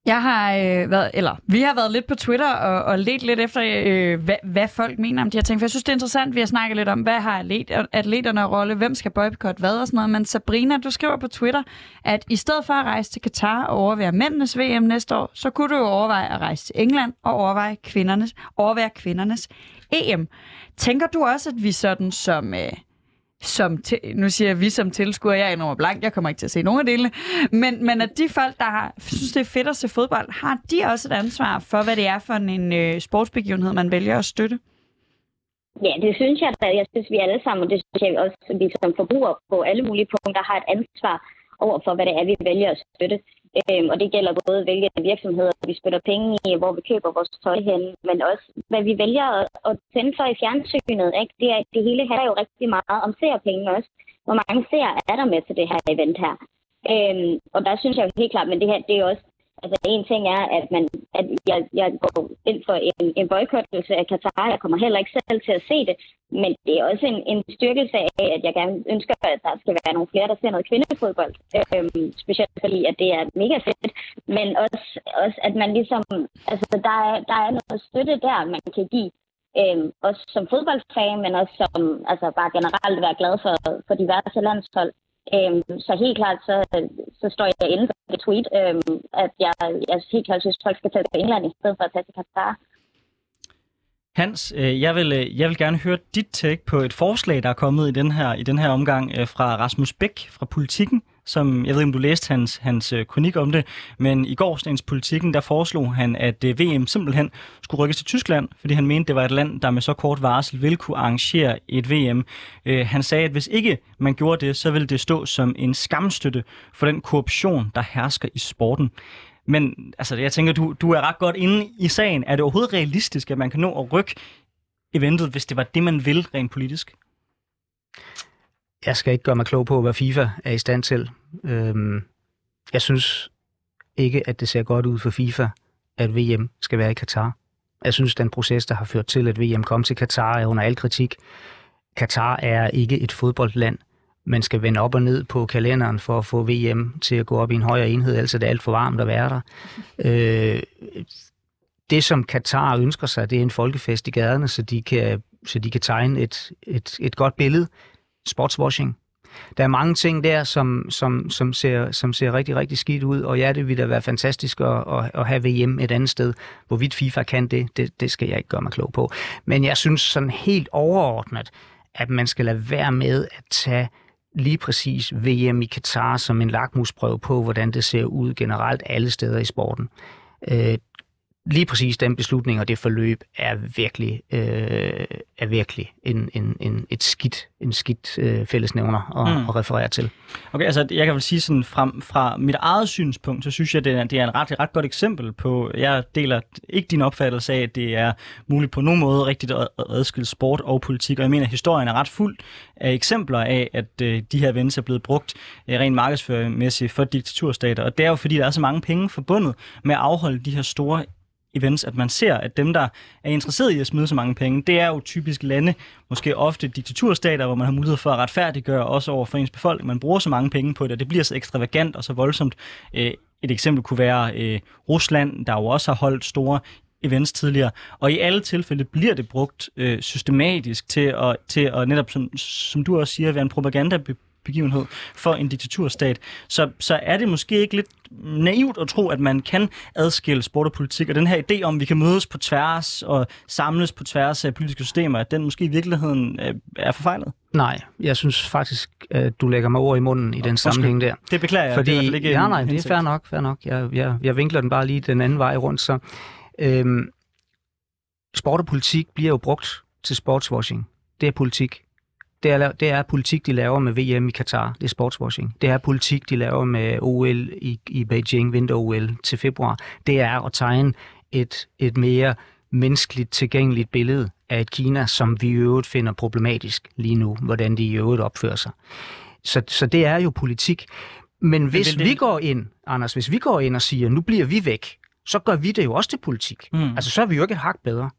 Jeg har øh, været, eller vi har været lidt på Twitter og, og let lidt efter, øh, hvad, hvad folk mener om de her ting. For jeg synes, det er interessant, vi har snakket lidt om, hvad har atlet, atleterne rolle, hvem skal boykotte hvad og sådan noget. Men Sabrina, du skriver på Twitter, at i stedet for at rejse til Katar og overvære mændenes VM næste år, så kunne du jo overveje at rejse til England og overveje kvindernes, overvære kvindernes EM. Tænker du også, at vi sådan som... Øh, som til, nu siger jeg vi som tilskuer, jeg er enormt blank, jeg kommer ikke til at se nogen af delene, men, men at de folk, der har, synes, det er fedt at se fodbold, har de også et ansvar for, hvad det er for en øh, sportsbegivenhed, man vælger at støtte? Ja, det synes jeg, at jeg synes, vi alle sammen, og det synes jeg også, at vi som forbrugere på alle mulige punkter har et ansvar over for, hvad det er, vi vælger at støtte. Øhm, og det gælder både, hvilke virksomheder vi spytter penge i, hvor vi køber vores tøj hen, men også, hvad vi vælger at, at tænde for i fjernsynet. Ikke? Det, er, det hele handler jo rigtig meget om seerpenge også. Hvor mange seere er der med til det her event her? Øhm, og der synes jeg jo helt klart, men det her, det er også Altså en ting er, at, man, at jeg, jeg går ind for en, en boykottelse af Katar. Jeg kommer heller ikke selv til at se det. Men det er også en, en styrkelse af, at jeg gerne ønsker, at der skal være nogle flere, der ser noget kvindefodbold. Øhm, specielt fordi, at det er mega fedt. Men også, også at man ligesom... Altså, der er, der er noget støtte der, man kan give. Øhm, også som fodboldfan, men også som altså bare generelt være glad for, for diverse landshold. Øhm, så helt klart, så, så står jeg inde for det tweet, øhm, at jeg, jeg helt klart synes, at folk skal tage til England i stedet for at tage til Katar. Hans, øh, jeg vil, øh, jeg vil gerne høre dit take på et forslag, der er kommet i den her, i den her omgang øh, fra Rasmus Bæk fra Politikken, som jeg ved ikke, om du læste hans, hans kronik om det, men i gårsdagens Politikken, der foreslog han, at VM simpelthen skulle rykkes til Tyskland, fordi han mente, det var et land, der med så kort varsel ville kunne arrangere et VM. Han sagde, at hvis ikke man gjorde det, så ville det stå som en skamstøtte for den korruption, der hersker i sporten. Men altså, jeg tænker, du, du er ret godt inde i sagen. Er det overhovedet realistisk, at man kan nå at rykke eventet, hvis det var det, man vil rent politisk? Jeg skal ikke gøre mig klog på, hvad FIFA er i stand til. Øhm, jeg synes ikke, at det ser godt ud for FIFA, at VM skal være i Katar. Jeg synes, den proces, der har ført til, at VM kom til Katar, er under al kritik. Katar er ikke et fodboldland. Man skal vende op og ned på kalenderen for at få VM til at gå op i en højere enhed, ellers er det alt for varmt at være der. Øh, det, som Katar ønsker sig, det er en folkefest i gaderne, så de kan, så de kan tegne et, et, et godt billede. Sportswashing. Der er mange ting der, som, som, som, ser, som ser rigtig, rigtig skidt ud, og ja, det ville da være fantastisk at, at, at have VM et andet sted. Hvorvidt FIFA kan det, det, det skal jeg ikke gøre mig klog på. Men jeg synes sådan helt overordnet, at man skal lade være med at tage lige præcis VM i Katar som en lakmusprøve på, hvordan det ser ud generelt alle steder i sporten. Øh, lige præcis den beslutning og det forløb er virkelig, øh, er virkelig en, en, en, et skidt, en skidt øh, fællesnævner at, mm. at referere til. Okay, altså jeg kan vel sige sådan, fra, fra mit eget synspunkt, så synes jeg, det er, det er en ret, ret godt eksempel på, jeg deler ikke din opfattelse af, at det er muligt på nogen måde rigtigt at adskille sport og politik, og jeg mener, at historien er ret fuld af eksempler af, at øh, de her events er blevet brugt øh, rent markedsføringsmæssigt for diktaturstater, og det er jo fordi, der er så mange penge forbundet med at afholde de her store events, at man ser, at dem, der er interesseret i at smide så mange penge, det er jo typisk lande, måske ofte diktaturstater, hvor man har mulighed for at retfærdiggøre også over for ens befolkning. Man bruger så mange penge på det, og det bliver så ekstravagant og så voldsomt. Øh, et eksempel kunne være øh, Rusland, der jo også har holdt store events tidligere, og i alle tilfælde bliver det brugt øh, systematisk til at, til at netop, som, som du også siger, være en propaganda begivenhed for en diktaturstat, så, så er det måske ikke lidt naivt at tro, at man kan adskille sport og politik, og den her idé om, at vi kan mødes på tværs og samles på tværs af politiske systemer, at den måske i virkeligheden øh, er forfejlet? Nej, jeg synes faktisk, at du lægger mig ord i munden i den sammenhæng der. Det beklager jeg. Fordi, det er ikke ja, nej, det er fair nok, fair nok. Jeg, jeg, jeg vinkler den bare lige den anden vej rundt, så øhm, sport og politik bliver jo brugt til sportswashing. Det er politik det er, det er politik, de laver med VM i Katar. Det er sportswashing. Det er politik, de laver med OL i, i Beijing, vinter-OL til februar. Det er at tegne et, et mere menneskeligt tilgængeligt billede af et Kina, som vi i øvrigt finder problematisk lige nu, hvordan de i øvrigt opfører sig. Så, så det er jo politik. Men hvis det... vi går ind, Anders, hvis vi går ind og siger, nu bliver vi væk, så gør vi det jo også til politik. Mm. Altså, så er vi jo ikke et hak bedre.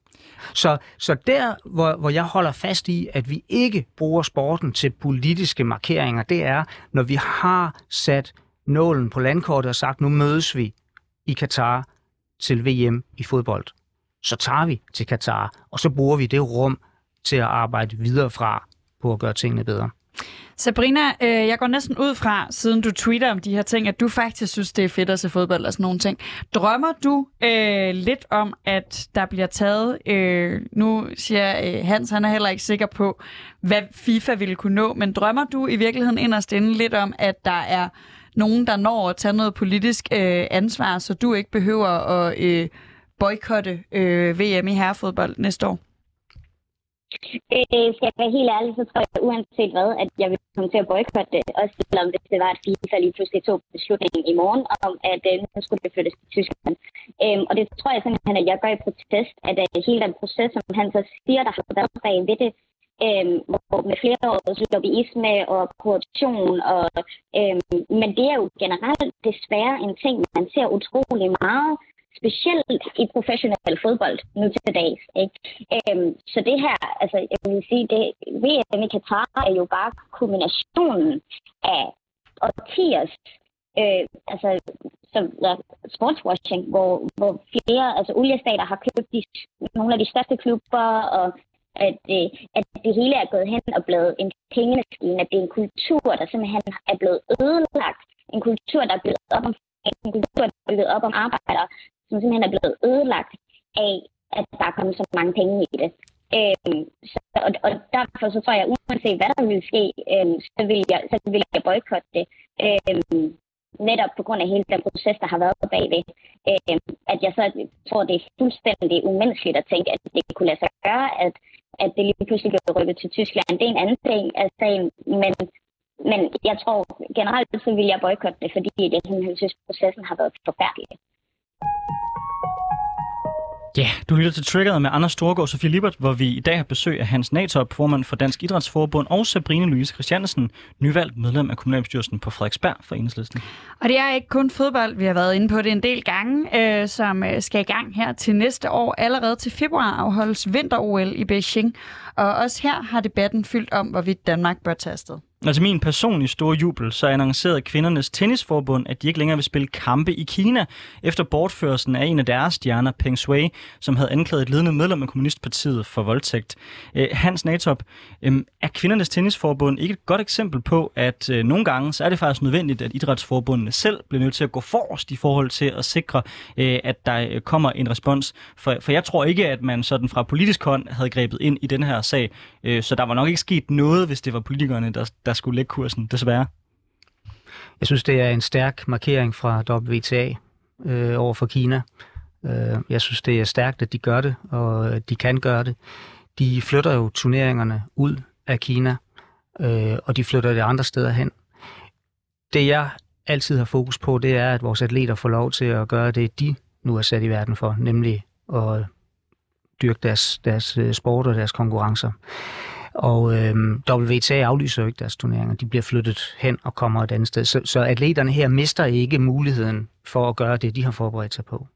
Så, så der, hvor, hvor jeg holder fast i, at vi ikke bruger sporten til politiske markeringer, det er, når vi har sat nålen på landkortet og sagt, nu mødes vi i Katar til VM i fodbold. Så tager vi til Katar, og så bruger vi det rum til at arbejde videre fra på at gøre tingene bedre. Sabrina, øh, jeg går næsten ud fra, siden du tweeter om de her ting, at du faktisk synes, det er fedt at se fodbold og sådan nogle ting. Drømmer du øh, lidt om, at der bliver taget, øh, nu siger øh, Hans, han er heller ikke sikker på, hvad FIFA ville kunne nå, men drømmer du i virkeligheden inderst inde lidt om, at der er nogen, der når at tage noget politisk øh, ansvar, så du ikke behøver at øh, boykotte øh, VM i herrefodbold næste år? Øh, skal jeg være helt ærlig, så tror jeg uanset hvad, at jeg vil komme til at boykotte det. Også selvom hvis det var, at FIFA lige pludselig tog beslutningen i morgen om, at øh, nu skulle det flyttes til Tyskland. Øhm, og det tror jeg simpelthen, at jeg gør i protest, at øh, hele den proces, som han så siger, der har været bag ved det, øhm, hvor med flere års lobbyisme og korruption. Og, øhm, men det er jo generelt desværre en ting, man ser utrolig meget specielt i professionel fodbold nu til dags. Ikke? Øhm, så det her, altså jeg vil sige, det VM i Katar er jo bare kombinationen af årtiers øh, altså, som, ja, sportswashing, hvor, hvor flere altså, oliestater har købt de, nogle af de største klubber, og at, øh, at det hele er gået hen og blevet en pengemaskine, at det er en kultur, der simpelthen er blevet ødelagt, en kultur, der er blevet op om en kultur, der er blevet op om arbejdere, som simpelthen er blevet ødelagt af, at der er kommet så mange penge i det. Øhm, så, og, og derfor så tror jeg, uanset hvad der vil ske, øhm, så, vil jeg, så vil jeg boykotte det. Øhm, netop på grund af hele den proces, der har været bagved. Øhm, at jeg så tror, det er fuldstændig umenneskeligt at tænke, at det kunne lade sig gøre, at, at det lige pludselig blev rykket til Tyskland. Det er en anden ting af sagen, men, men jeg tror generelt, så vil jeg boykotte det, fordi det, jeg synes, processen har været forfærdelig. Ja, yeah, du lytter til Triggeret med Anders Storgård og Sofie Libert, hvor vi i dag har besøg af Hans Natop, formand for Dansk Idrætsforbund, og Sabrine Louise Christiansen, nyvalgt medlem af kommunalbestyrelsen på Frederiksberg for Enhedslisten. Og det er ikke kun fodbold, vi har været inde på det en del gange, øh, som øh, skal i gang her til næste år. Allerede til februar afholdes vinter-OL i Beijing, og også her har debatten fyldt om, hvorvidt Danmark bør tage afsted. Altså min personlige store jubel, så annoncerede kvindernes tennisforbund, at de ikke længere vil spille kampe i Kina, efter bortførelsen af en af deres stjerner, Peng Shui, som havde anklaget et ledende medlem af Kommunistpartiet for voldtægt. Øh, Hans Natop, øhm, er kvindernes tennisforbund ikke et godt eksempel på, at øh, nogle gange så er det faktisk nødvendigt, at idrætsforbundene selv bliver nødt til at gå forrest i forhold til at sikre, øh, at der kommer en respons? For, for jeg tror ikke, at man sådan fra politisk hånd havde grebet ind i den her sag, så der var nok ikke sket noget, hvis det var politikerne, der der skulle lægge kursen, desværre. Jeg synes, det er en stærk markering fra WTA øh, over for Kina. Øh, jeg synes, det er stærkt, at de gør det, og øh, de kan gøre det. De flytter jo turneringerne ud af Kina, øh, og de flytter det andre steder hen. Det jeg altid har fokus på, det er, at vores atleter får lov til at gøre det, de nu er sat i verden for, nemlig at dyrke deres, deres øh, sport og deres konkurrencer. Og øh, WTA aflyser jo ikke deres turneringer. De bliver flyttet hen og kommer et andet sted. Så, så atleterne her mister ikke muligheden for at gøre det, de har forberedt sig på.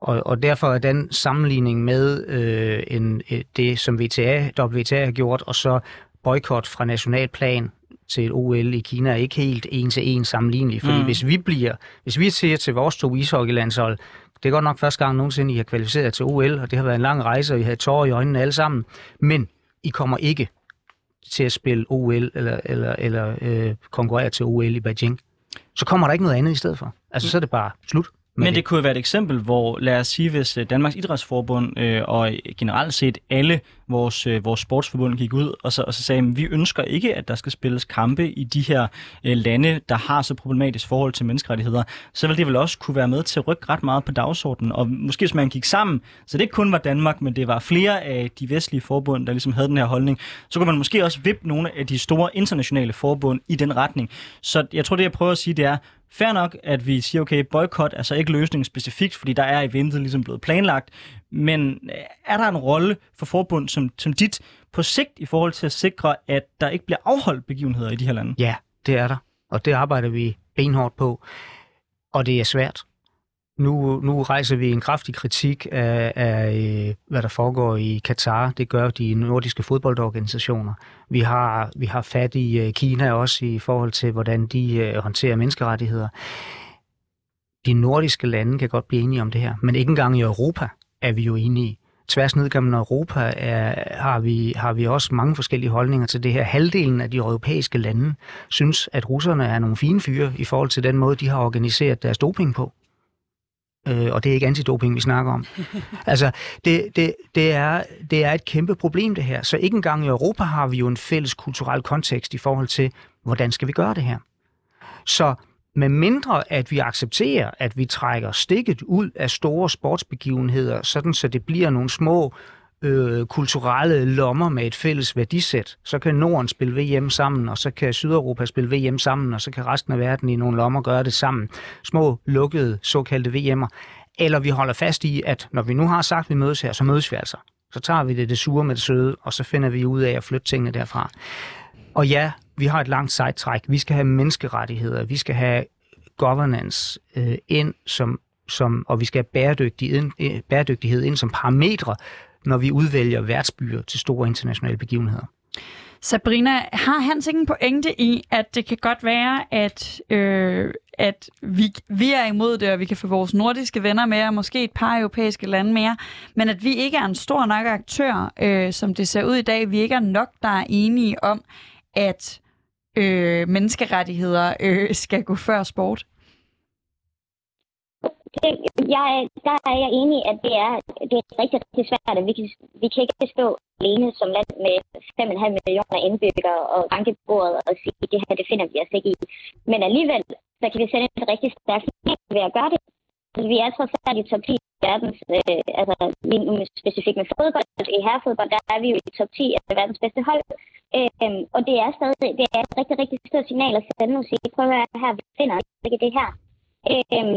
Og, og derfor er den sammenligning med øh, en, det, som WTA, WTA har gjort, og så boykot fra nationalplan til et OL i Kina er ikke helt en til en sammenlignelig. Fordi mm. hvis vi bliver, hvis vi siger til vores to ishockeylandshold, det er godt nok første gang nogensinde, I har kvalificeret til OL, og det har været en lang rejse, og I har tårer i øjnene alle sammen. Men i kommer ikke til at spille OL eller, eller, eller øh, konkurrere til OL i Beijing. Så kommer der ikke noget andet i stedet for. Altså, så er det bare slut. Men det. det kunne være et eksempel, hvor lad os sige, hvis øh, Danmarks Idrætsforbund øh, og generelt set alle vores, øh, vores sportsforbund gik ud og så, og så sagde, at vi ønsker ikke, at der skal spilles kampe i de her øh, lande, der har så problematisk forhold til menneskerettigheder, så vil det vel også kunne være med til at rykke ret meget på dagsordenen. Og måske hvis man gik sammen, så det ikke kun var Danmark, men det var flere af de vestlige forbund, der ligesom havde den her holdning, så kunne man måske også vippe nogle af de store internationale forbund i den retning. Så jeg tror, det jeg prøver at sige, det er, Fair nok, at vi siger, okay, boykot er så ikke løsningen specifikt, fordi der er eventet ligesom blevet planlagt, men øh, er der en rolle for forbund som, som dit på sigt i forhold til at sikre, at der ikke bliver afholdt begivenheder i de her lande? Ja, det er der, og det arbejder vi benhårdt på, og det er svært. Nu, nu rejser vi en kraftig kritik af, af, øh, hvad der foregår i Katar. Det gør de nordiske fodboldorganisationer. Vi har, vi har fat i øh, Kina også i forhold til, hvordan de øh, håndterer menneskerettigheder. De nordiske lande kan godt blive enige om det her, men ikke engang i Europa er vi jo enige. Tværs ned gennem Europa er, har, vi, har vi også mange forskellige holdninger til det her. Halvdelen af de europæiske lande synes, at russerne er nogle fine fyre i forhold til den måde, de har organiseret deres doping på øh, og det er ikke antidoping, vi snakker om. altså, det, det, det, er, det er et kæmpe problem, det her. Så ikke engang i Europa har vi jo en fælles kulturel kontekst i forhold til, hvordan skal vi gøre det her. Så med mindre at vi accepterer, at vi trækker stikket ud af store sportsbegivenheder, sådan så det bliver nogle små øh, Øh, kulturelle lommer med et fælles værdisæt. Så kan Norden spille VM sammen, og så kan Sydeuropa spille VM sammen, og så kan resten af verden i nogle lommer gøre det sammen. Små, lukkede, såkaldte VM'er. Eller vi holder fast i, at når vi nu har sagt, at vi mødes her, så mødes vi altså. Så tager vi det, det sure med det søde, og så finder vi ud af at flytte tingene derfra. Og ja, vi har et langt sejt træk. Vi skal have menneskerettigheder. Vi skal have governance øh, ind som som, og vi skal have bæredygtighed ind, øh, bæredygtighed ind som parametre når vi udvælger værtsbyer til store internationale begivenheder. Sabrina, har Hans ikke en pointe i, at det kan godt være, at, øh, at vi, vi er imod det, og vi kan få vores nordiske venner med, og måske et par europæiske lande mere, men at vi ikke er en stor nok aktør, øh, som det ser ud i dag. Vi ikke er nok, der er enige om, at øh, menneskerettigheder øh, skal gå før sport? Det, jeg, der er jeg enig at det er, det er rigtig, rigtig svært, at vi kan, vi kan ikke stå alene som land med 5,5 millioner indbyggere og banke bordet og sige, at det her, det finder vi os ikke i. Men alligevel, så kan vi sende et rigtig stærkt ved at gøre det. Vi er trods alt i top 10 verdens, øh, altså lige nu specifikt med fodbold, altså i herrefodbold, der er vi jo i top 10 af verdens bedste hold. Øh, og det er stadig, det er et rigtig, rigtig stort signal at sende og sige, prøv at høre her, vi finder ikke det her. Øh,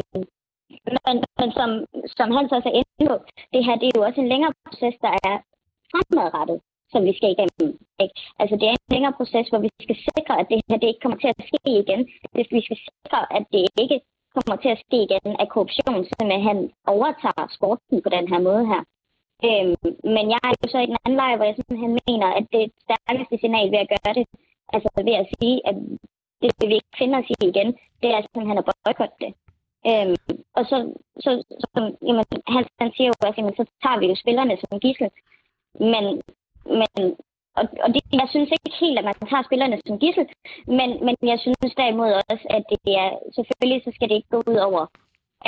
men, men som, som Hans også er inde på, det her det er jo også en længere proces, der er fremadrettet, som vi skal igennem. Ikke? Altså det er en længere proces, hvor vi skal sikre, at det her det ikke kommer til at ske igen. Det, vi skal sikre, at det ikke kommer til at ske igen, at korruption simpelthen overtager sporten på den her måde her. Øhm, men jeg er jo så i den anden lejr, hvor jeg simpelthen mener, at det stærkeste signal ved at gøre det, altså ved at sige, at det vil vi ikke finde os i igen, det er simpelthen at boykotte det. Øhm, og så, så, så jamen, han, han siger jo også, jamen, så tager vi jo spillerne som gissel. Men, men og, og det, jeg synes ikke helt, at man tager spillerne som gissel, men, men jeg synes derimod også, at det er, selvfølgelig så skal det ikke gå ud over,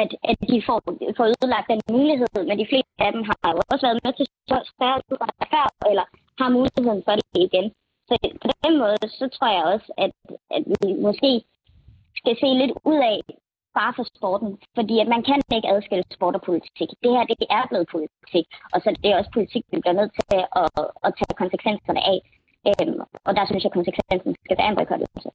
at, at de får, får ødelagt den mulighed, men de fleste af dem har jo også været med til større før, eller har muligheden for det igen. Så på den måde, så tror jeg også, at, at vi måske skal se lidt ud af, bare for sporten, fordi at man kan ikke adskille sport og politik. Det her, det er blevet politik, og så det er også politik, vi bliver nødt til at, at tage konsekvenserne af. Øhm, og der synes jeg, at konsekvensen skal være en boykottelse.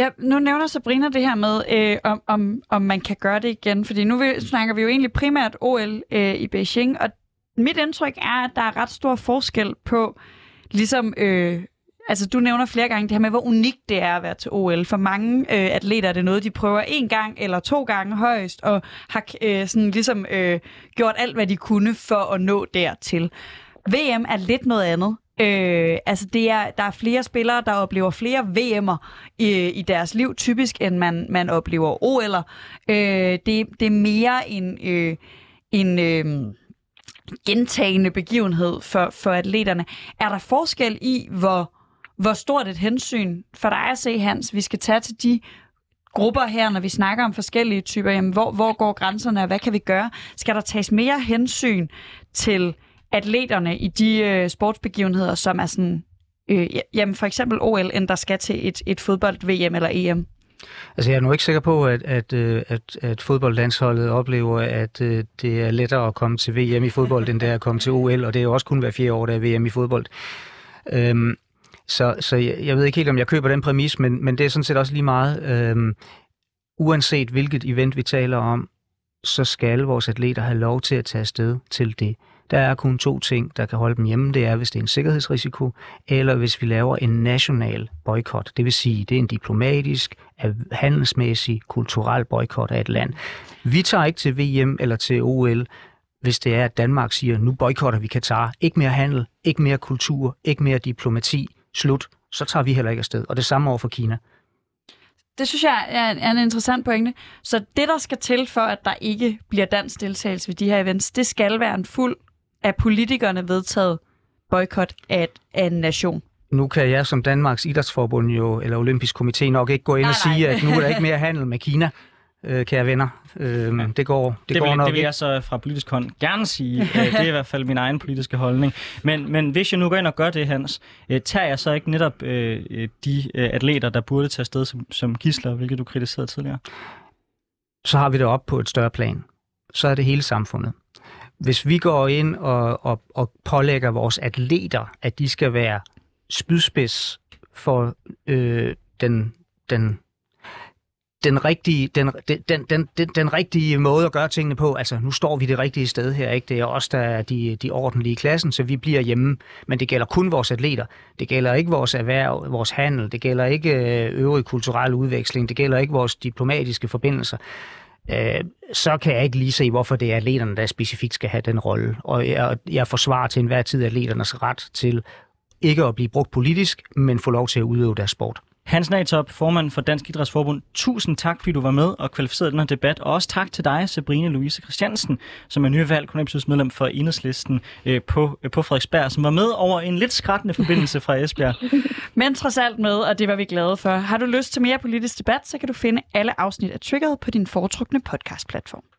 Ja, nu nævner Sabrina det her med, øh, om, om, om man kan gøre det igen, fordi nu vi, snakker vi jo egentlig primært OL øh, i Beijing, og mit indtryk er, at der er ret stor forskel på ligesom øh, Altså, du nævner flere gange det her med, hvor unikt det er at være til OL. For mange øh, atleter er det noget, de prøver en gang eller to gange højst, og har øh, sådan ligesom øh, gjort alt, hvad de kunne for at nå dertil. VM er lidt noget andet. Øh, altså det er, der er flere spillere, der oplever flere VM'er i, i deres liv, typisk, end man, man oplever OL'er. Øh, det, det er mere en, øh, en øh, gentagende begivenhed for, for atleterne. Er der forskel i, hvor hvor stort et hensyn for dig at se, Hans, vi skal tage til de grupper her, når vi snakker om forskellige typer, jamen, hvor, hvor går grænserne, og hvad kan vi gøre? Skal der tages mere hensyn til atleterne i de øh, sportsbegivenheder, som er sådan, øh, jamen for eksempel OL, end der skal til et, et fodbold-VM eller EM? Altså jeg er nu ikke sikker på, at, at, øh, at, at fodboldlandsholdet oplever, at at det er lettere at komme til VM i fodbold, end det er at komme til OL, og det er jo også kun hver fjerde år, der er VM i fodbold. Øhm, så, så jeg, jeg ved ikke helt, om jeg køber den præmis, men, men det er sådan set også lige meget. Øhm, uanset hvilket event vi taler om, så skal vores atleter have lov til at tage afsted til det. Der er kun to ting, der kan holde dem hjemme. Det er, hvis det er en sikkerhedsrisiko, eller hvis vi laver en national boykot. Det vil sige, det er en diplomatisk, handelsmæssig, kulturel boykot af et land. Vi tager ikke til VM eller til OL, hvis det er, at Danmark siger, nu boykotter vi Katar. Ikke mere handel, ikke mere kultur, ikke mere diplomati slut, så tager vi heller ikke afsted. Og det samme over for Kina. Det synes jeg er en, er en interessant pointe. Så det, der skal til for, at der ikke bliver dansk deltagelse ved de her events, det skal være en fuld af politikerne vedtaget boykot af, af en nation. Nu kan jeg som Danmarks Idrætsforbund jo, eller Olympisk Komité nok ikke gå ind nej, og sige, nej. at nu er der ikke mere handel med Kina øh, kære venner. Øh, ja. Det går, det, det går vil, nok Det vil jeg så fra politisk hånd gerne sige. øh, det er i hvert fald min egen politiske holdning. Men, men hvis jeg nu går ind og gør det, Hans, øh, tager jeg så ikke netop øh, øh, de øh, atleter, der burde tage afsted som, som gisler, hvilket du kritiserede tidligere? Så har vi det op på et større plan. Så er det hele samfundet. Hvis vi går ind og, og, og pålægger vores atleter, at de skal være spydspids for øh, den, den den rigtige, den, den, den, den, den rigtige måde at gøre tingene på. Altså, nu står vi det rigtige sted her, ikke? Det er os, der er de, de ordentlige i klassen, så vi bliver hjemme. Men det gælder kun vores atleter. Det gælder ikke vores erhverv, vores handel. Det gælder ikke øh, øvrig kulturel udveksling. Det gælder ikke vores diplomatiske forbindelser. Øh, så kan jeg ikke lige se, hvorfor det er atleterne, der specifikt skal have den rolle. Og jeg, jeg forsvarer til enhver tid atleternes ret til ikke at blive brugt politisk, men få lov til at udøve deres sport. Hans Natop, formand for Dansk Idrætsforbund, tusind tak, fordi du var med og kvalificerede den her debat. Og også tak til dig, Sabrine Louise Christiansen, som er nyvalgt kommunalbestyrelsesmedlem for Enhedslisten øh, på, øh, på Frederiksberg, som var med over en lidt skrættende forbindelse fra Esbjerg. Men trods alt med, og det var vi glade for. Har du lyst til mere politisk debat, så kan du finde alle afsnit af Triggered på din foretrukne podcastplatform.